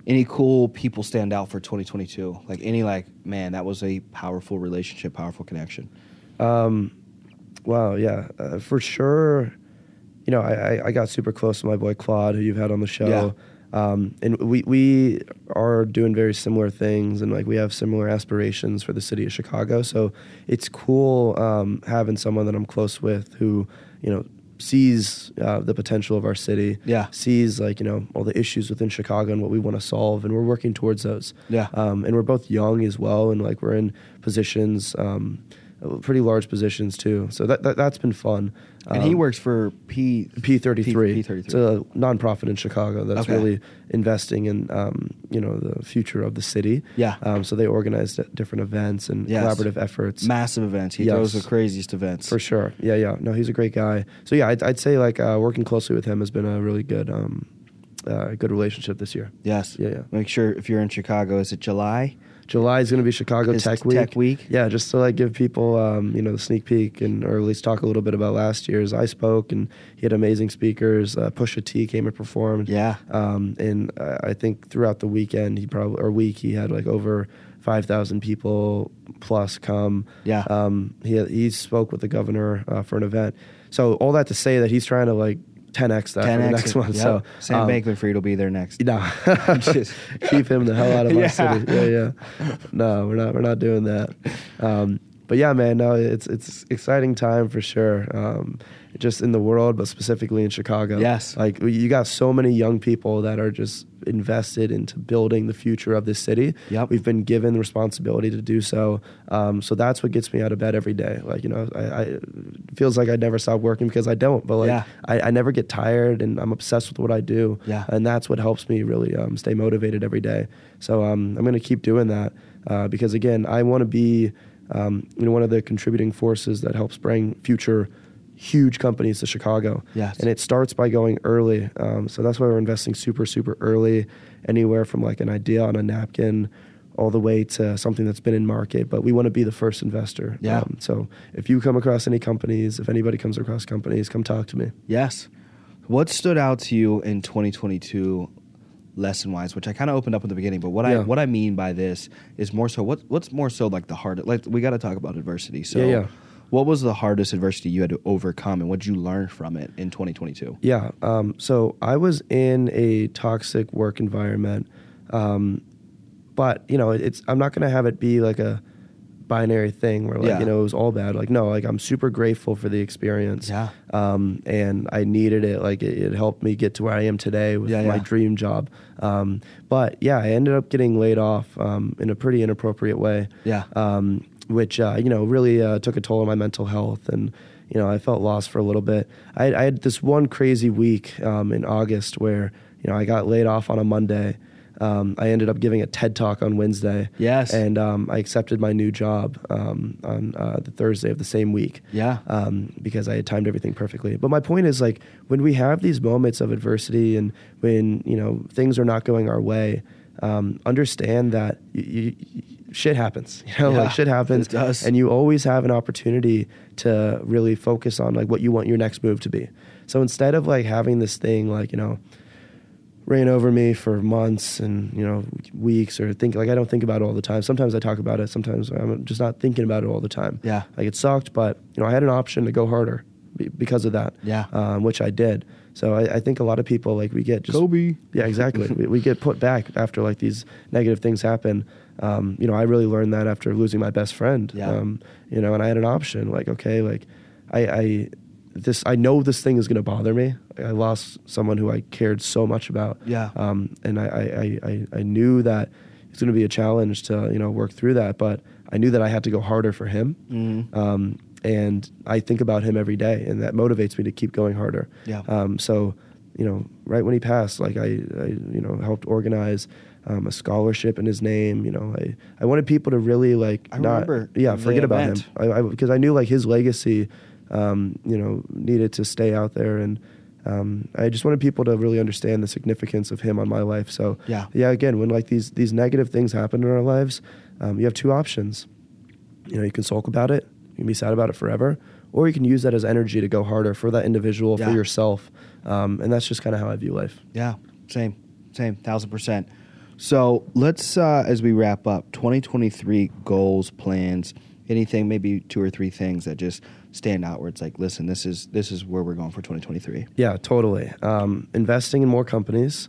Any cool people stand out for 2022? Like any like man, that was a powerful relationship, powerful connection. Um, wow, yeah, uh, for sure. You know, I, I, got super close to my boy Claude, who you've had on the show. Yeah. Um, and we, we are doing very similar things and like we have similar aspirations for the city of Chicago. So it's cool um, having someone that I'm close with who, you know, sees uh, the potential of our city, Yeah. sees like, you know, all the issues within Chicago and what we want to solve. And we're working towards those. Yeah. Um, and we're both young as well. And like we're in positions, um, pretty large positions too. So that, that, that's been fun. And he Um, works for P P33. P- P33. It's a nonprofit in Chicago that's Okay. really investing in, um, you know, the future of the city. Yeah. Um, so they organize d- different events and Yes. collaborative efforts. massive events. He Yes. throws the craziest events. For sure. Yeah, yeah. No, he's a great guy. So yeah, I'd, I'd say like uh, working closely with him has been a really good, um, uh, good relationship this year. Yes. Yeah, yeah. Make sure if you're in Chicago, is it July? July is going to be Chicago Is Tech Week. Tech Week? Yeah, just to like give people, um, you know, the sneak peek and or at least talk a little bit about last year's. I spoke and he had amazing speakers. Uh, Pusha T came and performed. Yeah. Um, and I think throughout the weekend, he probably or week he had like over five thousand people plus come. Yeah. Um, he he spoke with the governor uh, for an event. So all that to say that he's trying to like 10x that for the 10X next it. one. Yep. So Sam um, Bankman-Fried will be there next. no, Just- keep him the hell out of my Yeah. city. Yeah, yeah. No, we're not. We're not doing that. Um, but yeah, man, no, it's it's exciting time for sure. Um, just in the world, but specifically in Chicago. Yes. like you got so many young people that are just invested into building the future of this city. Yep. we've been given the responsibility to do so. Um, so that's what gets me out of bed every day. Like you know, I, I it feels like I never stop working because I don't. But like Yeah. I, I never get tired, and I'm obsessed with what I do Yeah. and that's what helps me really um, stay motivated every day. So um, I'm going to keep doing that uh, because again, I want to be um, you know one of the contributing forces that helps bring future huge companies to Chicago. Yes. and it starts by going early. Um, so that's why we're investing super super early, anywhere from like an idea on a napkin. All the way to something that's been in market, but we want to be the first investor. Yeah. Um, so if you come across any companies, if anybody comes across companies, come talk to me. Yes. What stood out to you in 2022 lesson wise, which I kind of opened up in the beginning, but what I what I mean by this is more so what what's more so like the hard like we got to talk about adversity. So Yeah, yeah. What was the hardest adversity you had to overcome and what did you learn from it in 2022? Yeah. Um, so I was in a toxic work environment, um, but you know, it's I'm not going to have it be like a binary thing where like Yeah. you know it was all bad. Like no, like I'm super grateful for the experience. Yeah. Um, and I needed it. Like it, it helped me get to where I am today with Yeah, my yeah. dream job. Um, but yeah, I ended up getting laid off um, in a pretty inappropriate way. Yeah. Um, which uh, you know really uh, took a toll on my mental health, and you know I felt lost for a little bit. I, I had this one crazy week um, in August where you know I got laid off on a Monday. Um, I ended up giving a TED talk on Wednesday. Yes. and um, I accepted my new job um, on uh, the Thursday of the same week Yeah. um, because I had timed everything perfectly. But my point is like when we have these moments of adversity and when you know things are not going our way, um, understand that y y y- shit happens. You know, Yeah, like shit happens, does. and you always have an opportunity to really focus on like what you want your next move to be. So instead of like having this thing like you know reign over me for months and you know weeks or think like I don't think about it all the time. Sometimes I talk about it. Sometimes I'm just not thinking about it all the time. Yeah. like it sucked, but you know I had an option to go harder because of that. Yeah. um, which I did. So I, I think a lot of people like we get just Kobe. yeah, exactly. we, we get put back after like these negative things happen. Um, you know, I really learned that after losing my best friend. Yeah. Um, you know, and I had an option. Like, okay, like I, I this I know this thing is going to bother me. I lost someone who I cared so much about. Yeah. Um, and I, I, I, I- knew that it's going to be a challenge to you know work through that, but I knew that I had to go harder for him. Mhm. Um, and I think about him every day, and that motivates me to keep going harder. Yeah. Um, so, you know, right when he passed, like I, I you know, helped organize um, a scholarship in his name. You know, I, I wanted people to really like I not, remember yeah, forget about event. him. I, I, because I knew like his legacy, um, you know, needed to stay out there, and um, I just wanted people to really understand the significance of him on my life. So, Yeah. yeah, again, when like these these negative things happen in our lives, um, you have two options. You know, you can sulk about it, can be sad about it forever, or you can use that as energy to go harder for that individual, Yeah. for yourself, um, and that's just kind of how I view life. Yeah, same, same, thousand percent. So let's, uh, as we wrap up, 2023 goals, plans, anything, maybe two or three things that just stand out. Where it's like, listen, this is this is where we're going for 2023. Yeah, totally. Um, investing in more companies,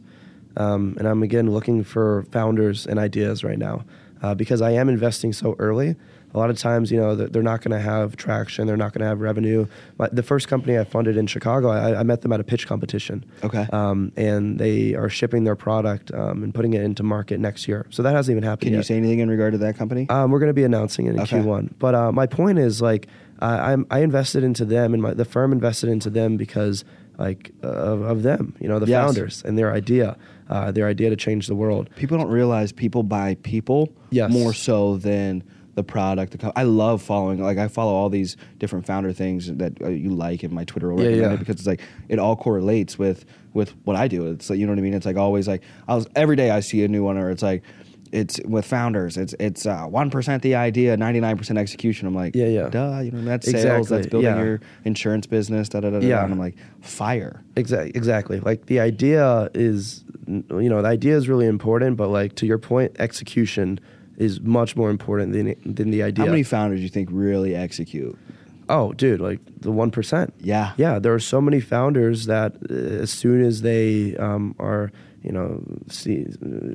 um, and I'm again looking for founders and ideas right now uh, because I am investing so early. A lot of times, you know, they're not going to have traction. They're not going to have revenue. My, the first company I funded in Chicago, I, I met them at a pitch competition. Okay. Um, and they are shipping their product um, and putting it into market next year. So that hasn't even happened Can yet. you say anything in regard to that company? Um, we're going to be announcing it in Okay. Q1. But uh, my point is, like, I, I'm, I invested into them, and my, the firm invested into them because, like, uh, of, of them, you know, the Yes. founders and their idea, uh, their idea to change the world. people don't realize people buy people Yes. more so than the product. The co- I love following, like I follow all these different founder things that uh, you like in my Twitter or Yeah, yeah. because it's like it all correlates with with what I do. It's like you know what I mean. It's like always like I was every day I see a new one or it's like. It's with founders. It's it's uh, one the idea, ninety nine percent execution. I'm like, Yeah, yeah. duh. You know that's sales. Exactly, That's building yeah. your insurance business. Da da da da. Yeah. And I'm like, fire. Exactly. Exactly. Like the idea is, you know, the idea is really important, but like to your point, execution is much more important than than the idea. How many founders do you think really execute? Oh, dude, like the one percent. Yeah. Yeah, there are so many founders that uh, as soon as they um, are, you know, see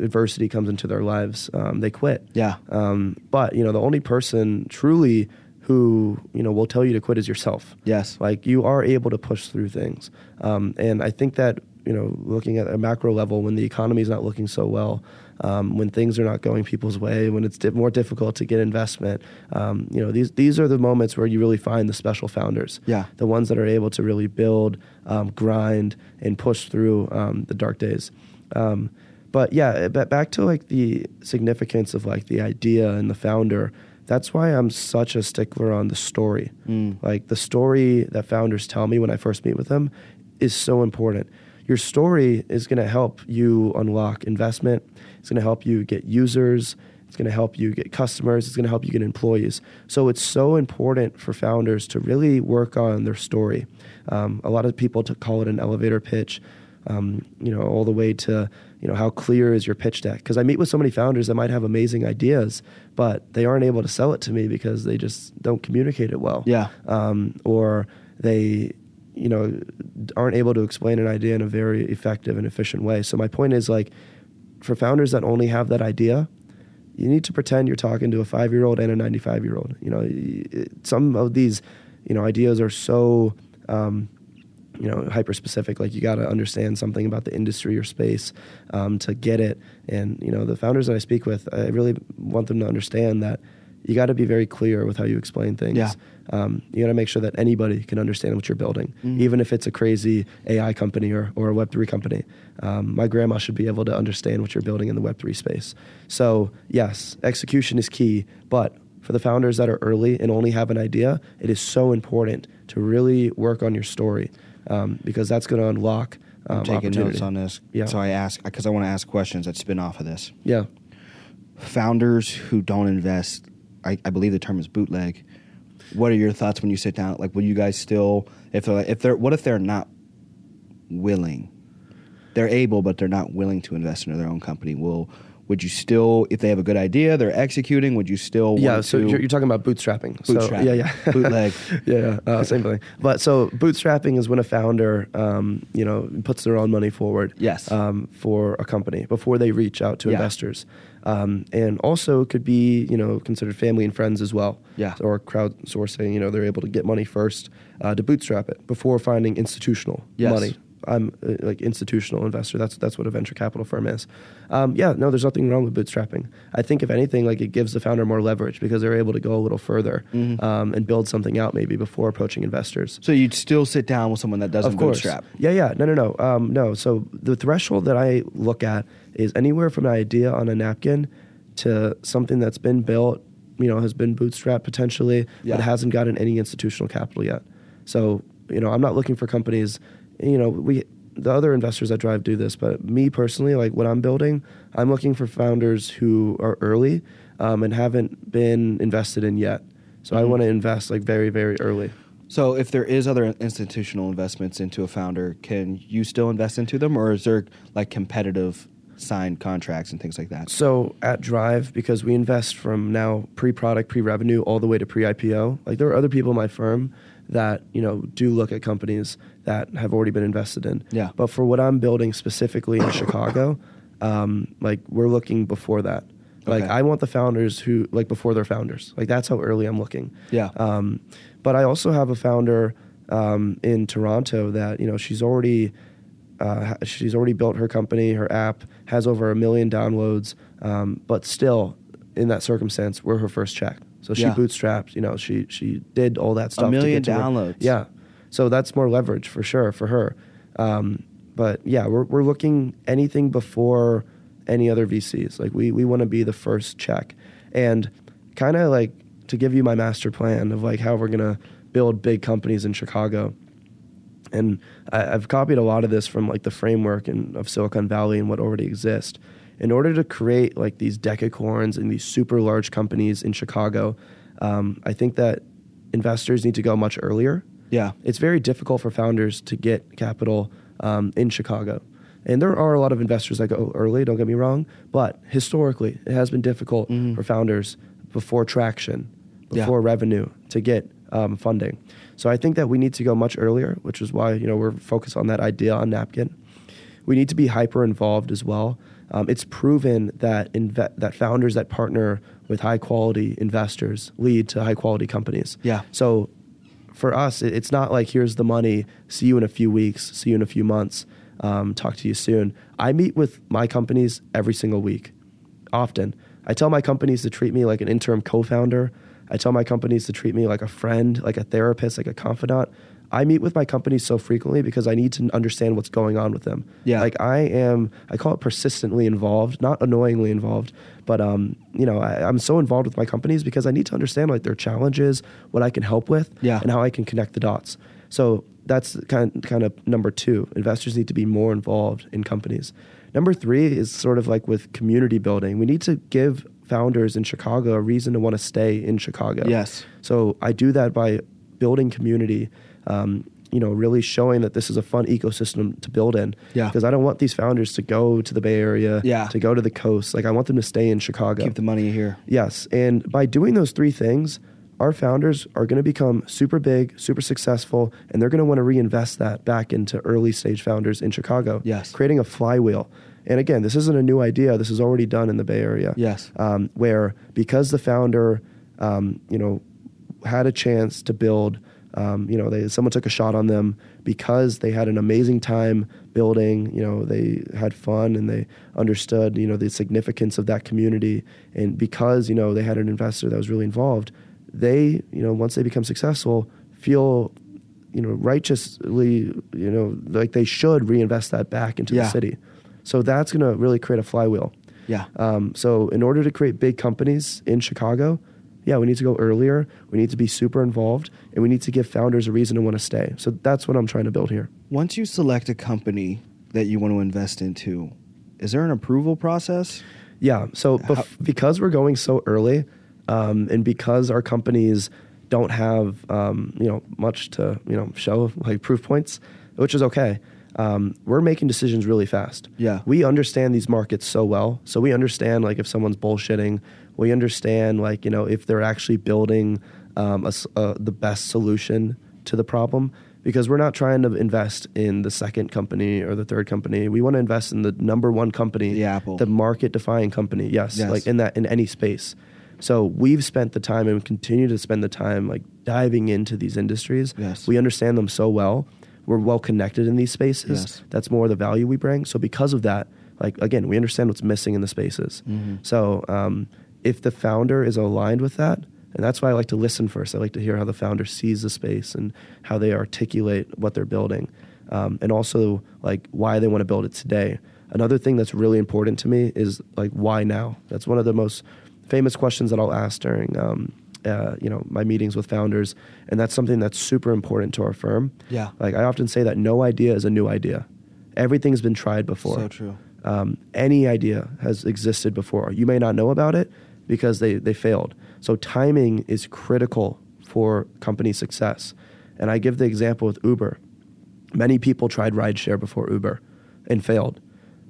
adversity comes into their lives, um, they quit. Yeah. Um, but you know, the only person truly who you know will tell you to quit is yourself. Yes. Like you are able to push through things, um, and I think that you know, looking at a macro level, when the economy is not looking so well, um, when things are not going people's way, when it's di- more difficult to get investment, um, you know, these these are the moments where you really find the special founders. Yeah. the ones that are able to really build, um, grind, and push through um, the dark days. Um, but yeah, but back to like the significance of like the idea and the founder. That's why I'm such a stickler on the story. Mm. Like the story that founders tell me when I first meet with them is so important. Your story is going to help you unlock investment. It's going to help you get users. It's going to help you get customers. It's going to help you get employees. So it's so important for founders to really work on their story. Um, a lot of people to call it an elevator pitch. Um, you know, all the way to you know how clear is your pitch deck? Because I meet with so many founders that might have amazing ideas, but they aren't able to sell it to me because they just don't communicate it well Yeah. um, or they you know aren't able to explain an idea in a very effective and efficient way. So my point is like for founders that only have that idea you need to pretend you're talking to a five year old and a 95 year old you know it- some of these you know ideas are so um, you know hyper specific like you got to understand something about the industry or space um, to get it. And you know the founders that i speak with i really want them to understand that you got to be very clear with how you explain things. Yeah. Um, you got to make sure that anybody can understand what you're building, Mhm. even if it's a crazy AI company or, or a Web3 company. Um, my grandma should be able to understand what you're building in the Web3 space. So, yes, execution is key, but for the founders that are early and only have an idea, it is so important to really work on your story um, because that's going to unlock um, I'm taking notes on this. Yeah. So I ask because I want to ask questions that spin off of this. Yeah. Founders who don't invest, I, I believe the term is bootleg. What are your thoughts when you sit down? Like, will you guys still, if they're, if they're, what if they're not willing? They're able, but they're not willing to invest in their own company. Will would you still, if they have a good idea, they're executing? Would you still? Yeah, so you're, you're talking about bootstrapping. So, yeah, yeah. Bootleg. yeah, yeah. Uh, same thing. But so bootstrapping is when a founder, um, you know, puts their own money forward. Yes. Um, for a company before they reach out to Yeah. investors, um, and also could be you know considered family and friends as well. Yeah. Or crowdsourcing. You know, they're able to get money first uh, to bootstrap it before finding institutional Yes. money. I'm uh, like institutional investor. That's that's what a venture capital firm is. Um, yeah, no, there's nothing wrong with bootstrapping. I think if anything, like it gives the founder more leverage because they're able to go a little further Mhm. um, and build something out maybe before approaching investors. so you'd still sit down with someone that doesn't of course, bootstrap. yeah, yeah, no, no, no, um, no. So the threshold that I look at is anywhere from an idea on a napkin to something that's been built, you know, has been bootstrapped potentially, Yeah. but hasn't gotten any institutional capital yet. So you know, I'm not looking for companies. You know, we the other investors that drive do this, but me personally, like what I'm building, I'm looking for founders who are early um, and haven't been invested in yet. So I Mhm. want to invest like very, very early. So if there is other institutional investments into a founder, can you still invest into them, or is there like competitive signed contracts and things like that? So at Drive, because we invest from now pre-product, pre-revenue, all the way to pre-IPO. Like there are other people in my firm that you know do look at companies that have already been invested in. Yeah. But for what I'm building specifically in Chicago, um, like we're looking before that. Like Okay. I want the founders who like before they're founders. Like that's how early I'm looking. Yeah. Um, but I also have a founder um, in Toronto that you know she's already uh, she's already built her company. Her app has over a million downloads, um, but still, in that circumstance, we're her first check. So she Yeah. bootstrapped. You know, she she did all that stuff. A million get to where- downloads. yeah. So that's more leverage for sure for her. Um, but yeah, we're we're looking anything before any other VCs. Like we we want to be the first check, and kind of like to give you my master plan of like how we're gonna build big companies in Chicago. And I, I've copied a lot of this from like the framework and of Silicon Valley and what already exists. In order to create like these decacorns and these super large companies in Chicago, um, I think that investors need to go much earlier Yeah. it's very difficult for founders to get capital um, in Chicago. And there are a lot of investors that go early, don't get me wrong, but historically, it has been difficult Mhm. for founders before traction, Yeah. before revenue to get um, funding. So I think that we need to go much earlier, which is why you know we're focused on that idea on napkin. We need to be hyper involved as well. Um, it's proven that inve- that founders that partner with high quality investors lead to high quality companies. Yeah. So for us, it- it's not like here's the money, see you in a few weeks, see you in a few months, um, talk to you soon. I meet with my companies every single week, often. I tell my companies to treat me like an interim co-founder. I tell my companies to treat me like a friend, like a therapist, like a confidant. I meet with my companies so frequently because I need to understand what's going on with them. Yeah. Like I am, I call it persistently involved, not annoyingly involved, but um, you know, I, I'm so involved with my companies because I need to understand like their challenges, what I can help with, Yeah. and how I can connect the dots. So that's kind kind of number two. Investors need to be more involved in companies. Number three is sort of like with community building. We need to give founders in Chicago a reason to want to stay in Chicago. Yes. So I do that by building community. Um, you know, really showing that this is a fun ecosystem to build in. Yeah. Because I don't want these founders to go to the Bay Area. Yeah. To go to the coast. Like I want them to stay in Chicago. Keep the money here. Yes. And by doing those three things, our founders are going to become super big, super successful, and they're going to want to reinvest that back into early stage founders in Chicago. Yes. Creating a flywheel. And again, this isn't a new idea. This is already done in the Bay Area. Yes. Um, where because the founder, um, you know, had a chance to build Um, you know, they someone took a shot on them because they had an amazing time building. You know, they had fun and they understood you know the significance of that community, and because you know they had an investor that was really involved, they you know once they become successful feel you know righteously you know like they should reinvest that back into Yeah. the city. So that's going to really create a flywheel. Yeah. Um, so in order to create big companies in Chicago, yeah, we need to go earlier. We need to be super involved, and we need to give founders a reason to want to stay. So that's what I'm trying to build here. Once you select a company that you want to invest into, is there an approval process? Yeah. So How- because we're going so early, um, and because our companies don't have um, you know much to you know show like proof points, which is okay. Um, we're making decisions really fast. Yeah. We understand these markets so well, so we understand like if someone's bullshitting. We understand like you know if they're actually building um, a s- uh, the best solution to the problem. Because we're not trying to invest in the second company or the third company. We want to invest in the number one company, The Apple. the market defying company yes, Yes. like in that in any space so we've spent the time and continue to spend the time like diving into these industries Yes. we understand them so well we're well connected in these spaces Yes. that's more the value we bring so because of that like again we understand what's missing in the spaces Mm-hmm. so um, if the founder is aligned with that and that's why i like to listen first i like to hear how the founder sees the space and how they articulate what they're building um, and also like why they want to build it today another thing that's really important to me is like why now that's one of the most famous questions that i'll ask during um, uh, you know my meetings with founders and that's something that's super important to our firm Yeah. like i often say that no idea is a new idea everything's been tried before So true. um, any idea has existed before. You may not know about it because they, they failed. So timing is critical for company success. And I give the example with Uber. Many people tried rideshare before Uber and failed.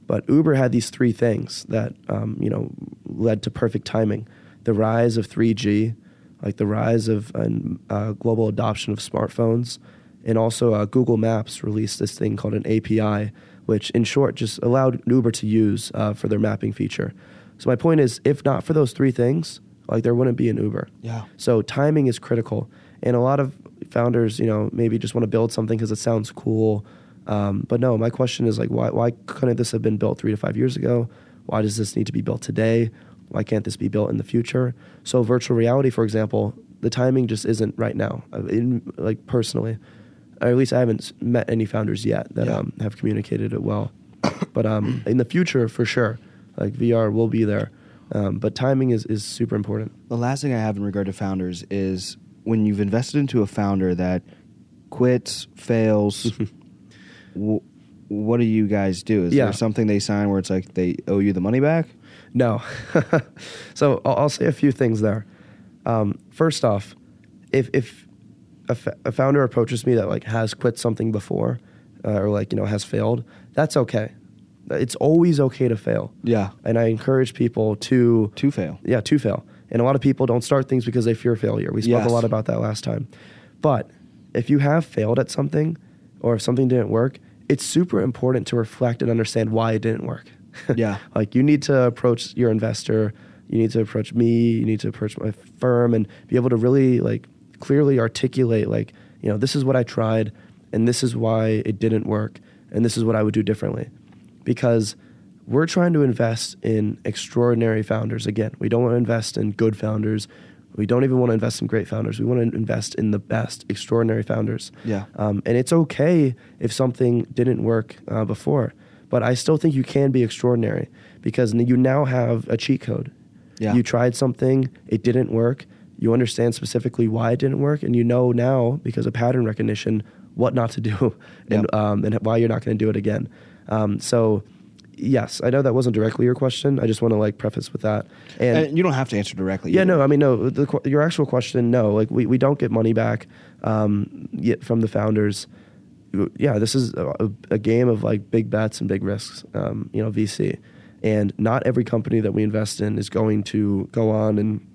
But Uber had these three things that um, you know led to perfect timing: the rise of 3G, like the rise of uh, global adoption of smartphones, and also uh, Google Maps released this thing called an API, which in short just allowed Uber to use uh, for their mapping feature. So my point is, if not for those three things, like there wouldn't be an Uber. Yeah. So timing is critical, and a lot of founders, you know, maybe just want to build something because it sounds cool. Um, but no, my question is like, why why couldn't this have been built three to five years ago? Why does this need to be built today? Why can't this be built in the future? So virtual reality, for example, the timing just isn't right now. Uh, In, like personally, or at least I haven't met any founders yet that Yeah. um, have communicated it well. but um, in the future, for sure, like VR will be there. Um, but timing is, is super important. The last thing I have in regard to founders is when you've invested into a founder that quits, fails, w- what do you guys do? Is Yeah. there something they sign where it's like they owe you the money back? No. so I'll, I'll say a few things there. Um, first off, if if a, f- a founder approaches me that like has quit something before, uh, or like you know has failed, that's okay. It's always okay to fail. Yeah. And I encourage people to To fail. yeah, to fail. And a lot of people don't start things because they fear failure. We spoke Yes. a lot about that last time. But if you have failed at something or if something didn't work, it's super important to reflect and understand why it didn't work. Yeah. like you need to approach your investor, you need to approach me, you need to approach my firm and be able to really like clearly articulate like, you know, this is what I tried and this is why it didn't work and this is what I would do differently. Because we're trying to invest in extraordinary founders again. We don't want to invest in good founders. We don't even want to invest in great founders. We want to invest in the best, extraordinary founders. Yeah. Um, and it's okay if something didn't work uh, before, but I still think you can be extraordinary because you now have a cheat code. Yeah. You tried something, it didn't work. You understand specifically why it didn't work, and you know now because of pattern recognition what not to do and Yep. um, and why you're not going to do it again. Um, so, yes, I know that wasn't directly your question. I just want to like preface with that. And And you don't have to answer directly. yeah, either. no, I mean, no. The, your actual question, no. Like, we, we don't get money back um, yet from the founders. Yeah, this is a, a game of like big bets and big risks. Um, you know, VC, and not every company that we invest in is going to go on and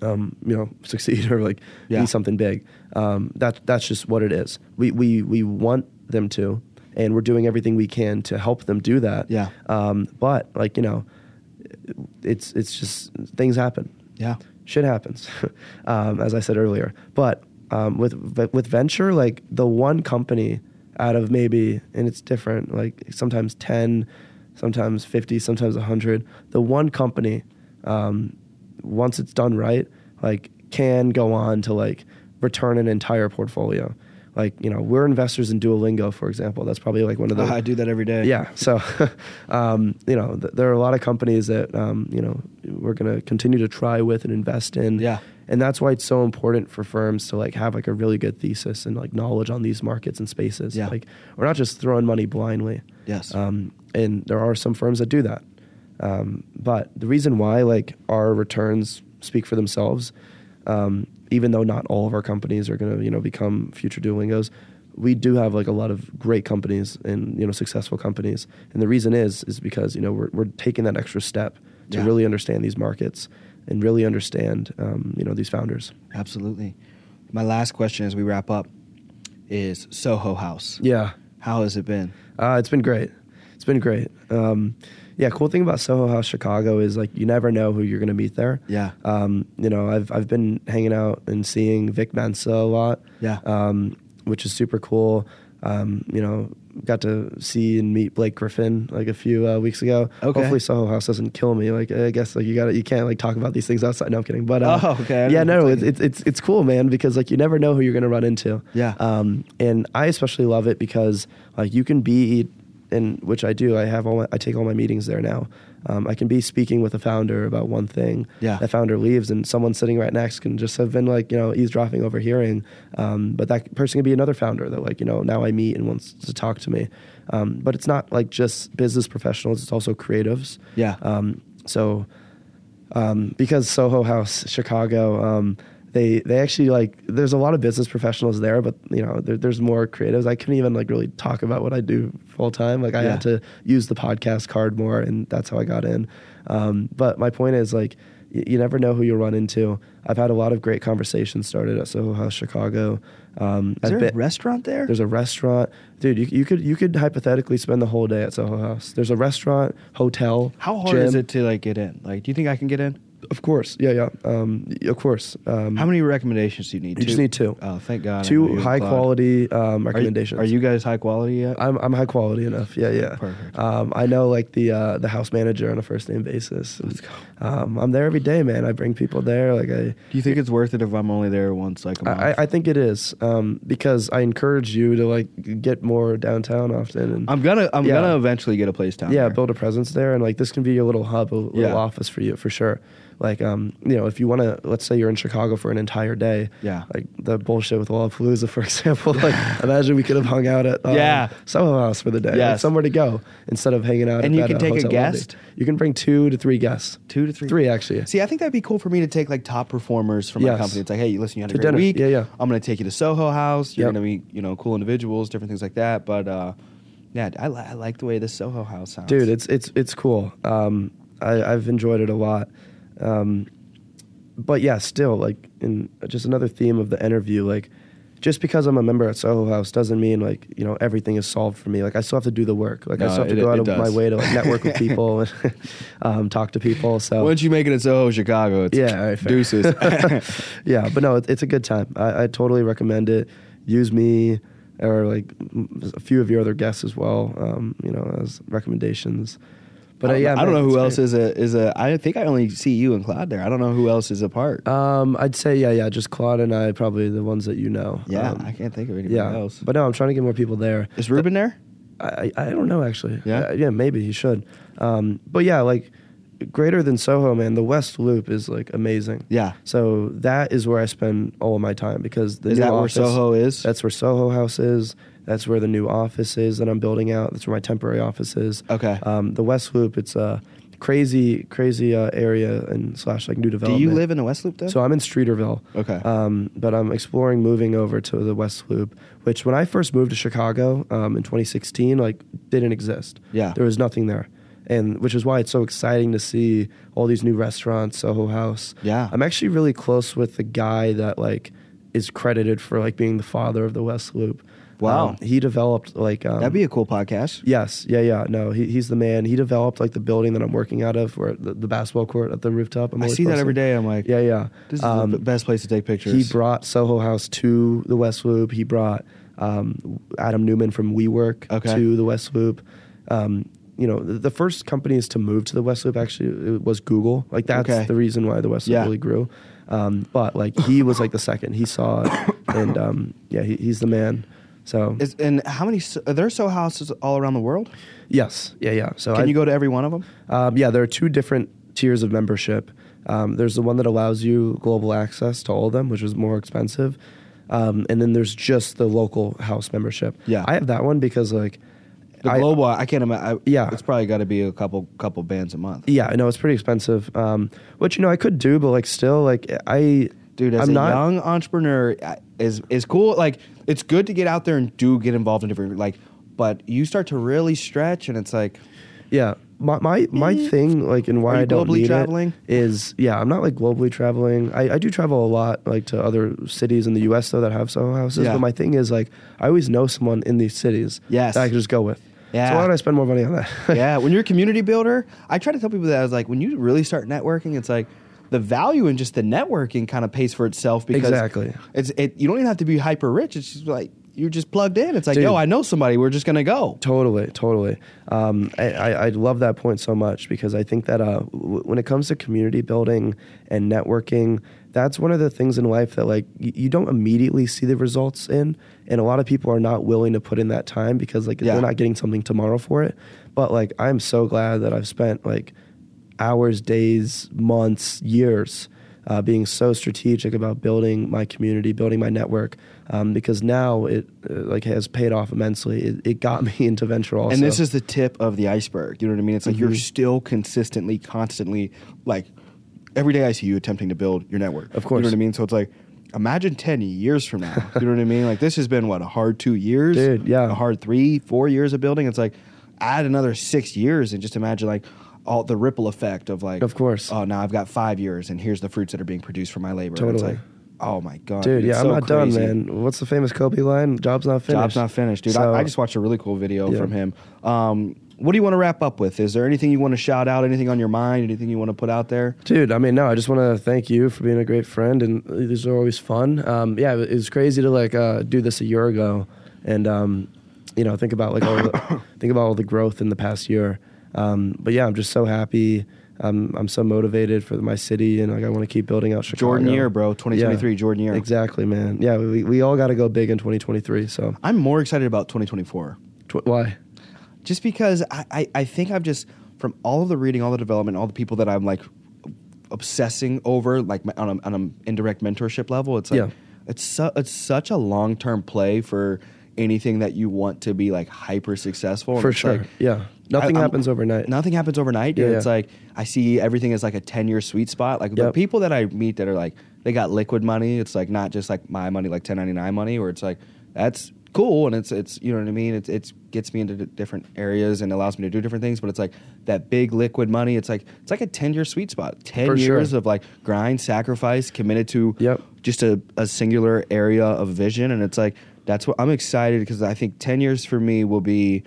um, you know succeed or like Yeah. be something big. Um, that that's just what it is. We we we want them to, and we're doing everything we can to help them do that. Yeah. Um, but like you know, it's it's just things happen Yeah. shit happens, um, as I said earlier. But um, with with venture, like the one company out of maybe, and it's different. Like sometimes ten, sometimes fifty, sometimes hundred. The one company, um, once it's done right, like can go on to like return an entire portfolio. Like you know, we're investors in Duolingo, for example. That's probably like one of the I do that every day. yeah. So, um, you know, th- there are a lot of companies that, um, you know, we're going to continue to try with and invest in. Yeah. And that's why it's so important for firms to like have like a really good thesis and like knowledge on these markets and spaces. Yeah. Like we're not just throwing money blindly. Yes. Um, and there are some firms that do that. Um, but the reason why like our returns speak for themselves, um, even though not all of our companies are going to you know become future Duolingos, we do have like a lot of great companies and you know successful companies. And the reason is is because you know we're we're taking that extra step to Yeah. really understand these markets and really understand um, you know these founders. Absolutely. My last question as we wrap up is Soho House. Yeah. How has it been? Uh, it's been great. It's been great. Um, yeah, cool thing about Soho House Chicago is like you never know who you're going to meet there. Yeah. Um, you know, I've I've been hanging out and seeing Vic Mensa a lot. Yeah. Um, which is super cool. Um, you know, got to see and meet Blake Griffin like a few uh, weeks ago. Okay. Hopefully Soho House doesn't kill me. Like I guess like you got you can't like talk about these things outside. No, I'm kidding. But uh, Oh, okay. Yeah, no, it's, it's it's it's cool, man, because like you never know who you're gonna run into. Yeah. Um, and I especially love it because like you can be, and which I do. I have all my, I take all my meetings there now. Um, I can be speaking with a founder about one thing. Yeah. That founder leaves, and someone sitting right next can just have been like you know eavesdropping, overhearing. Um, but that person can be another founder that like you know now I meet and wants to talk to me. Um, but it's not like just business professionals; it's also creatives. Yeah. Um, so um, because Soho House Chicago, um, they they actually like there's a lot of business professionals there, but you know there, there's more creatives. I couldn't even like really talk about what I do full time. Like I Yeah. had to use the podcast card more, and that's how I got in. Um, but my point is like y- you never know who you'll run into. I've had a lot of great conversations started at Soho House Chicago. Um, Is there a been- restaurant there? there's a restaurant, dude. You, you could you could hypothetically spend the whole day at Soho House. There's a restaurant, hotel. How hard gym. is it to like get in? Like, do you think I can get in? Of course, yeah, yeah. Um, of course. Um, How many recommendations do you need? You just need two. Oh, thank God. Two high quality um, Are you- recommendations. Are you, guys high quality yet? I'm I'm high quality enough. Yeah, yeah. Perfect. Um, I know like the uh, the house manager on a first name basis. And, Let's go. Um, I'm there every day, man. I bring people there. Like I, do you think it's worth it if I'm only there once like a month? I, I think it is um, because I encourage you to like get more downtown often and I'm gonna I'm Yeah. gonna eventually get a place down yeah, there. build a presence there, and like this can be your little hub, a little Yeah. office for you for sure. Like, um, you know, if you want to, let's say you're in Chicago for an entire day. Yeah. Like the bullshit with Lollapalooza, for example. like, imagine we could have hung out at um, Yeah. Soho House for the day. Like, somewhere to go instead of hanging out. And you that, can uh, take a hotel lobby. guest? You can bring two to three guests. Two to three. Three actually. See, I think that'd be cool for me to take like top performers from my company. It's like, hey, listen, you had a To great dinner. week. Yeah, yeah. I'm gonna take you to Soho House. You're Yep. gonna meet, you know, cool individuals, different things like that. But uh, yeah, I, li- I like the way the Soho House sounds. dude it's it's it's cool um I, i've enjoyed it a lot um but yeah still like in just another theme of the interview like just because i'm a member at soho house doesn't mean like you know everything is solved for me. Like i still have to do the work. Like i still have to it- go out of my way to like network with people and um, talk to people so. Once you make it in Soho, Chicago, it's yeah right, deuces. yeah but no it, it's a good time. I, I totally recommend it. Use me or like a few of your other guests as well um, you know as recommendations but I uh, don't, yeah I don't man, know who else great. is a is a. I think I only see you and Claude there. I don't know who else is a part. Um, I'd say yeah, yeah. Just Claude and I, probably the ones that you know. yeah, Um, I can't think of anybody yeah. else. But no, I'm trying to get more people there. is Ruben there? I, I I don't know actually. Yeah? Uh, yeah, maybe he should. Um, but yeah, like greater than Soho, man. The West Loop is like amazing. Yeah. So that is where I spend all of my time because the Is new that where Soho is? That's where Soho House is. That's where the new office is that I'm building out. That's where my temporary office is. Okay. Um, the West Loop, it's a crazy, crazy uh, area and slash like new development. Do you live in the West Loop though? So I'm in Streeterville. Okay. Um, but I'm exploring moving over to the West Loop, which when I first moved to Chicago um, in 2016, like didn't exist. Yeah. There was nothing there. And which is why it's so exciting to see all these new restaurants, Soho House. Yeah. I'm actually really close with the guy that like is credited for like being the father of the West Loop. Wow. Um, he developed like um, That'd be a cool podcast. Yes, yeah, yeah. No, he, he's the man. He developed like the building that I'm working out of, where the, the basketball court at the rooftop. I see that every day. I'm like, Yeah, yeah. this is Um, the best place to take pictures. he brought Soho House to the West Loop. He brought um, Adam Neumann from WeWork Okay. to the West Loop. Um, you know, the, first companies to move to the West Loop actually it was Google. Like that's Okay. the reason why the West Loop Yeah. really grew. Um, but like he was like the second. He saw it, and um, yeah, he, he's the man. So Is, and how many? Are there so houses all around the world? yes, yeah, yeah. So Can I, you go to every one of them? Um, yeah, there are two different tiers of membership. Um, there's the one that allows you global access to all of them, which is more expensive. Um, and then there's just the local house membership. Yeah. I have that one because like The I- global, I can't imagine. Yeah. it's probably got to be a couple couple bands a month. Yeah, I know it's pretty expensive. Um, which you know I could do, but like still like I Dude, as I'm a not young entrepreneur, is is cool. Like, it's good to get out there and do get involved in different like, but you start to really stretch, and it's like, Yeah, my my, my mm. thing like and why I don't globally need traveling? it is yeah I'm not like globally traveling. I, I do travel a lot like to other cities in the U.S. though that have Soho houses. Yeah. But my thing is like I always know someone in these cities Yes. that I can just go with. Yeah. So why don't I spend more money on that? yeah, when you're a community builder, I try to tell people that I was like, when you really start networking, it's like the value in just the networking kind of pays for itself because Exactly. It's it. You don't even have to be hyper rich. It's just like you're just plugged in. It's like, Dude. yo, I know somebody. We're just gonna go. Totally, totally. Um, I, I, I love that point so much because I think that uh, w- when it comes to community building and networking, that's one of the things in life that like y- you don't immediately see the results in, and a lot of people are not willing to put in that time because like Yeah. they're not getting something tomorrow for it. But like I'm so glad that I've spent like hours, days, months, years. Uh, being so strategic about building my community, building my network, um, because now it uh, like has paid off immensely. It, it got me into venture also. And this is the tip of the iceberg. You know what I mean? It's like you're Mhm. still consistently, constantly, like every day I see you attempting to build your network. Of course. You know what I mean? So it's like, imagine 10 years from now. you know what I mean? Like this has been what, a hard two years? Dude, yeah. A hard three, four years of building. It's like, add another six years and just imagine like all the ripple effect of like, Of course. oh, now I've got five years and here's the fruits that are being produced from my labor. Totally. like, oh my God. Dude, yeah, I'm so not crazy. done, man. What's the famous Kobe line? Job's not finished. Job's not finished, dude. So- I, I just watched a really cool video Yeah. from him. Um, what do you want to wrap up with? Is there anything you want to shout out? Anything on your mind? Anything you want to put out there? Dude, I mean, no, I just want to thank you for being a great friend, and these are always fun. Um, yeah, it was crazy to like uh, do this a year ago, and um, you know, think about like all the, think about all the growth in the past year. Um, but yeah, I'm just so happy. Um, I'm so motivated for my city, and like I want to keep building out Chicago. Jordan year, bro. 2023 Yeah. Jordan year. Exactly, man. Yeah, we, we all got to go big in 2023. So I'm more excited about 2024 tw- why? just because I, I, I think I've just from all of the reading, all the development, all the people that I'm like obsessing over, like my, on an on a indirect mentorship level. It's like Yeah. it's su- it's such a long term play for anything that you want to be like hyper successful. And For sure. like, yeah, nothing I- happens overnight. Nothing happens overnight. Dude. Yeah, It's yeah. like I see everything as like a ten year sweet spot. Like the people that I meet that are like they got liquid money. It's like not just like my money, like ten ninety nine money, where it's like that's cool and it's it's you know what I mean. It's it's gets me into d- different areas and allows me to do different things. But it's like that big liquid money. It's like it's like a ten year sweet spot. Ten For years sure. of like grind, sacrifice, committed to Yep. just a, a singular area of vision. And it's like that's what I'm excited because I think ten years for me will be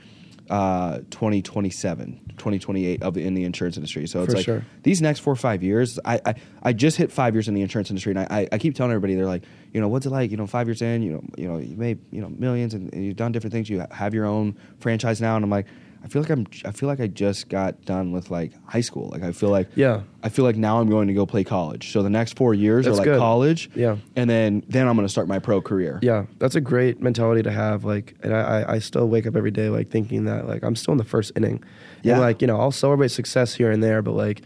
uh 2027 2028 of the, in the insurance industry. So it's For like sure. these next four or five years I, I i just hit five years in the insurance industry and I, I i keep telling everybody they're like you know what's it like? You know five years in you know you know you made you know millions and, and you've done different things. You have your own franchise now. And i'm like i feel like i'm i feel like i just got done with like high school like i feel like Yeah. i feel like now i'm going to go play college so the next four years That's are like good. college Yeah. and then then i'm going to start my pro career Yeah, that's a great mentality to have. Like, and I, I- still wake up every day like thinking that like I'm still in the first inning. Yeah. And like you know, I'll celebrate success here and there, but like,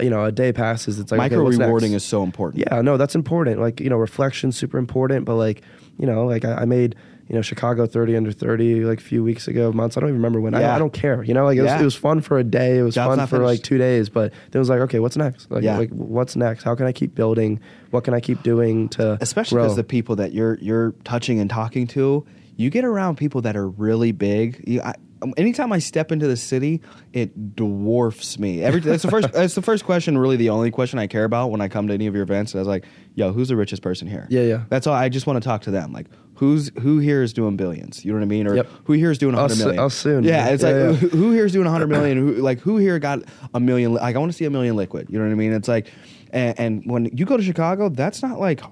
you know, a day passes. It's like okay, micro what's rewarding next? is so important Yeah, no, that's important. Like you know, reflection's super important. But like you know, like I, I made you know Chicago 30 under 30 like a few weeks ago, months. I don't even remember when. Yeah. I, I don't care. You know, like it was, it was fun for a day. It was Job's fun for finished. like two days. But then it was like, okay, what's next? Like, Yeah. like what's next? How can I keep building? What can I keep doing to especially because the people that you're you're touching and talking to, you get around people that are really big. You, I, anytime I step into the city, it dwarfs me. Every that's the first that's the first question, really the only question I care about when I come to any of your events. And I was like, yo, who's the richest person here? Yeah, yeah. That's all. I just want to talk to them. Like, who's who here is doing billions? You know what I mean? Or Yep. who here is doing a hundred million? us soon. Yeah, it's Yeah, like yeah. Who, who here is doing a hundred million? Who like who here got a million? Like I want to see a million liquid. You know what I mean? It's like, and, and when you go to Chicago, that's not like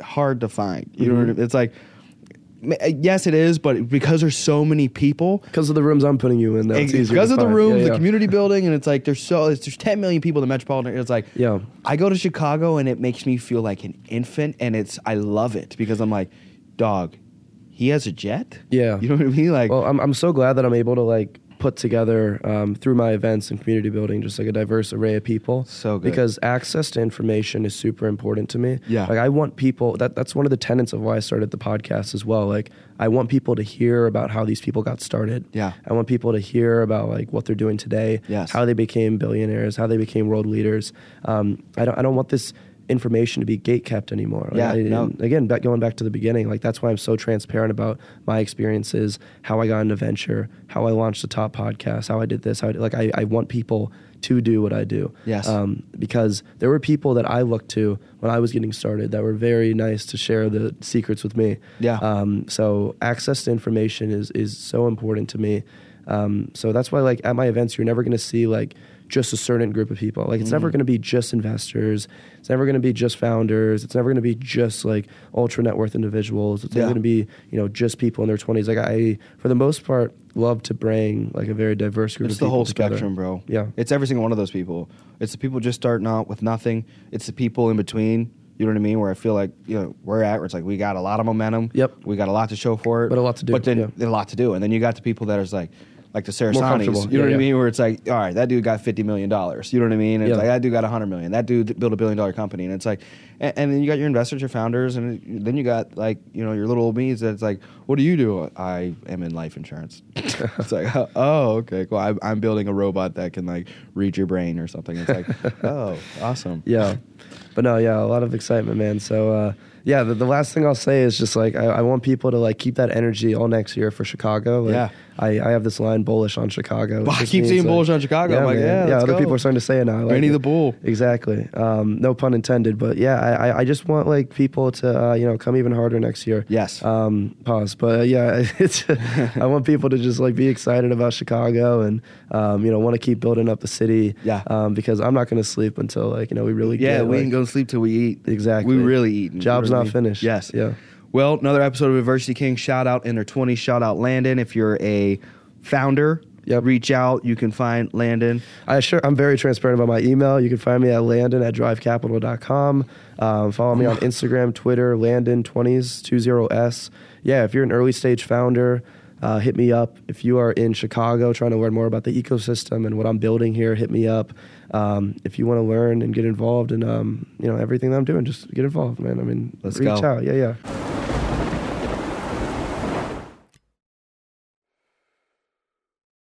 hard to find. You know what I Mm-hmm. mean? It's like. Yes, it is, but because there's so many people, Because of the rooms I'm putting you in, Ex- easier because of the find. rooms, Yeah, the yeah. community building, and it's like there's so there's 10 million people in the metropolitan. It's like Yeah. I go to Chicago and it makes me feel like an infant, and it's I love it because I'm like, dog, he has a jet. Yeah. you know what I mean? Like, Well, I'm I'm so glad that I'm able to like put together um, through my events and community building just like a diverse array of people. So good. because access to information is super important to me. Yeah. like I want people. That that's one of the tenets of why I started the podcast as well. Like I want people to hear about how these people got started. Yeah. I want people to hear about like what they're doing today. Yes. how they became billionaires, how they became world leaders. Um, I don't I don't want this information to be gate kept anymore. Like, Yeah, I- no. again, back, going back to the beginning, like that's why I'm so transparent about my experiences, how I got into venture, how I launched the top podcast, how I did this. How I did, like I, I want people to do what I do. Yes. Um, because there were people that I looked to when I was getting started that were very nice to share the secrets with me. Yeah. Um, so access to information is is so important to me. Um, so that's why like at my events, you're never going to see like just a certain group of people. Like it's never mm. going to be just investors. It's never going to be just founders. It's never going to be just like ultra net worth individuals. It's Yeah. never going to be you know just people in their 20s. Like I, for the most part, love to bring like a very diverse group of people. it's the whole together. spectrum, bro. Yeah. it's every single one of those people. It's the people just starting out with nothing. It's the people in between. You know what I mean? Where I feel like you know we're at, where it's like we got a lot of momentum. Yep. we got a lot to show for it, But a lot to do, But then yeah. a lot to do, and then you got the people that is like, like the Sarasanis. You know yeah, what I mean? Where it's like, all right, that dude got fifty million dollars. You know what I mean? And Yeah. It's like that dude got a hundred million. That dude built a billion dollar company, and it's like, and, and then you got your investors, your founders, and then you got like you know your little old me's. That's like, what do you do? I am in life insurance. it's like, oh, okay, cool. I, I'm building a robot that can like read your brain or something. It's like, oh, awesome. yeah but no yeah a lot of excitement man so uh yeah the, the last thing i'll say is just like I, I want people to like keep that energy all next year for chicago like, Yeah. I, I have this line bullish on chicago I keep seeing like- bullish on Chicago. I'm like, man. yeah, yeah other go. people are starting to say it now I like Benny the Bull. exactly um no pun intended but yeah i i, just want like people to uh, you know come even harder next year Yes. um pause but uh, yeah it's i want people to just like be excited about chicago and um you know want to keep building up the city Yeah. um because i'm not going to sleep until like you know we really Yeah, get, we like, ain't gonna sleep till we eat. Exactly. We really eat. Job's I not finished. Yes. Yeah. Well, another episode of Adversity King. Shout out in their 20s. Shout out Landon. If you're a founder, Yep. reach out. You can find Landon. I sure I'm very transparent about my email. You can find me at landon at drivecapital.com. Um, follow me on Instagram, Twitter, landon20s20s. Yeah, if you're an early stage founder, uh, hit me up. If you are in Chicago trying to learn more about the ecosystem and what I'm building here, hit me up. Um, if you want to learn and get involved in um, you know everything that I'm doing, just get involved, man. I mean, Let's reach go. out. Yeah, yeah.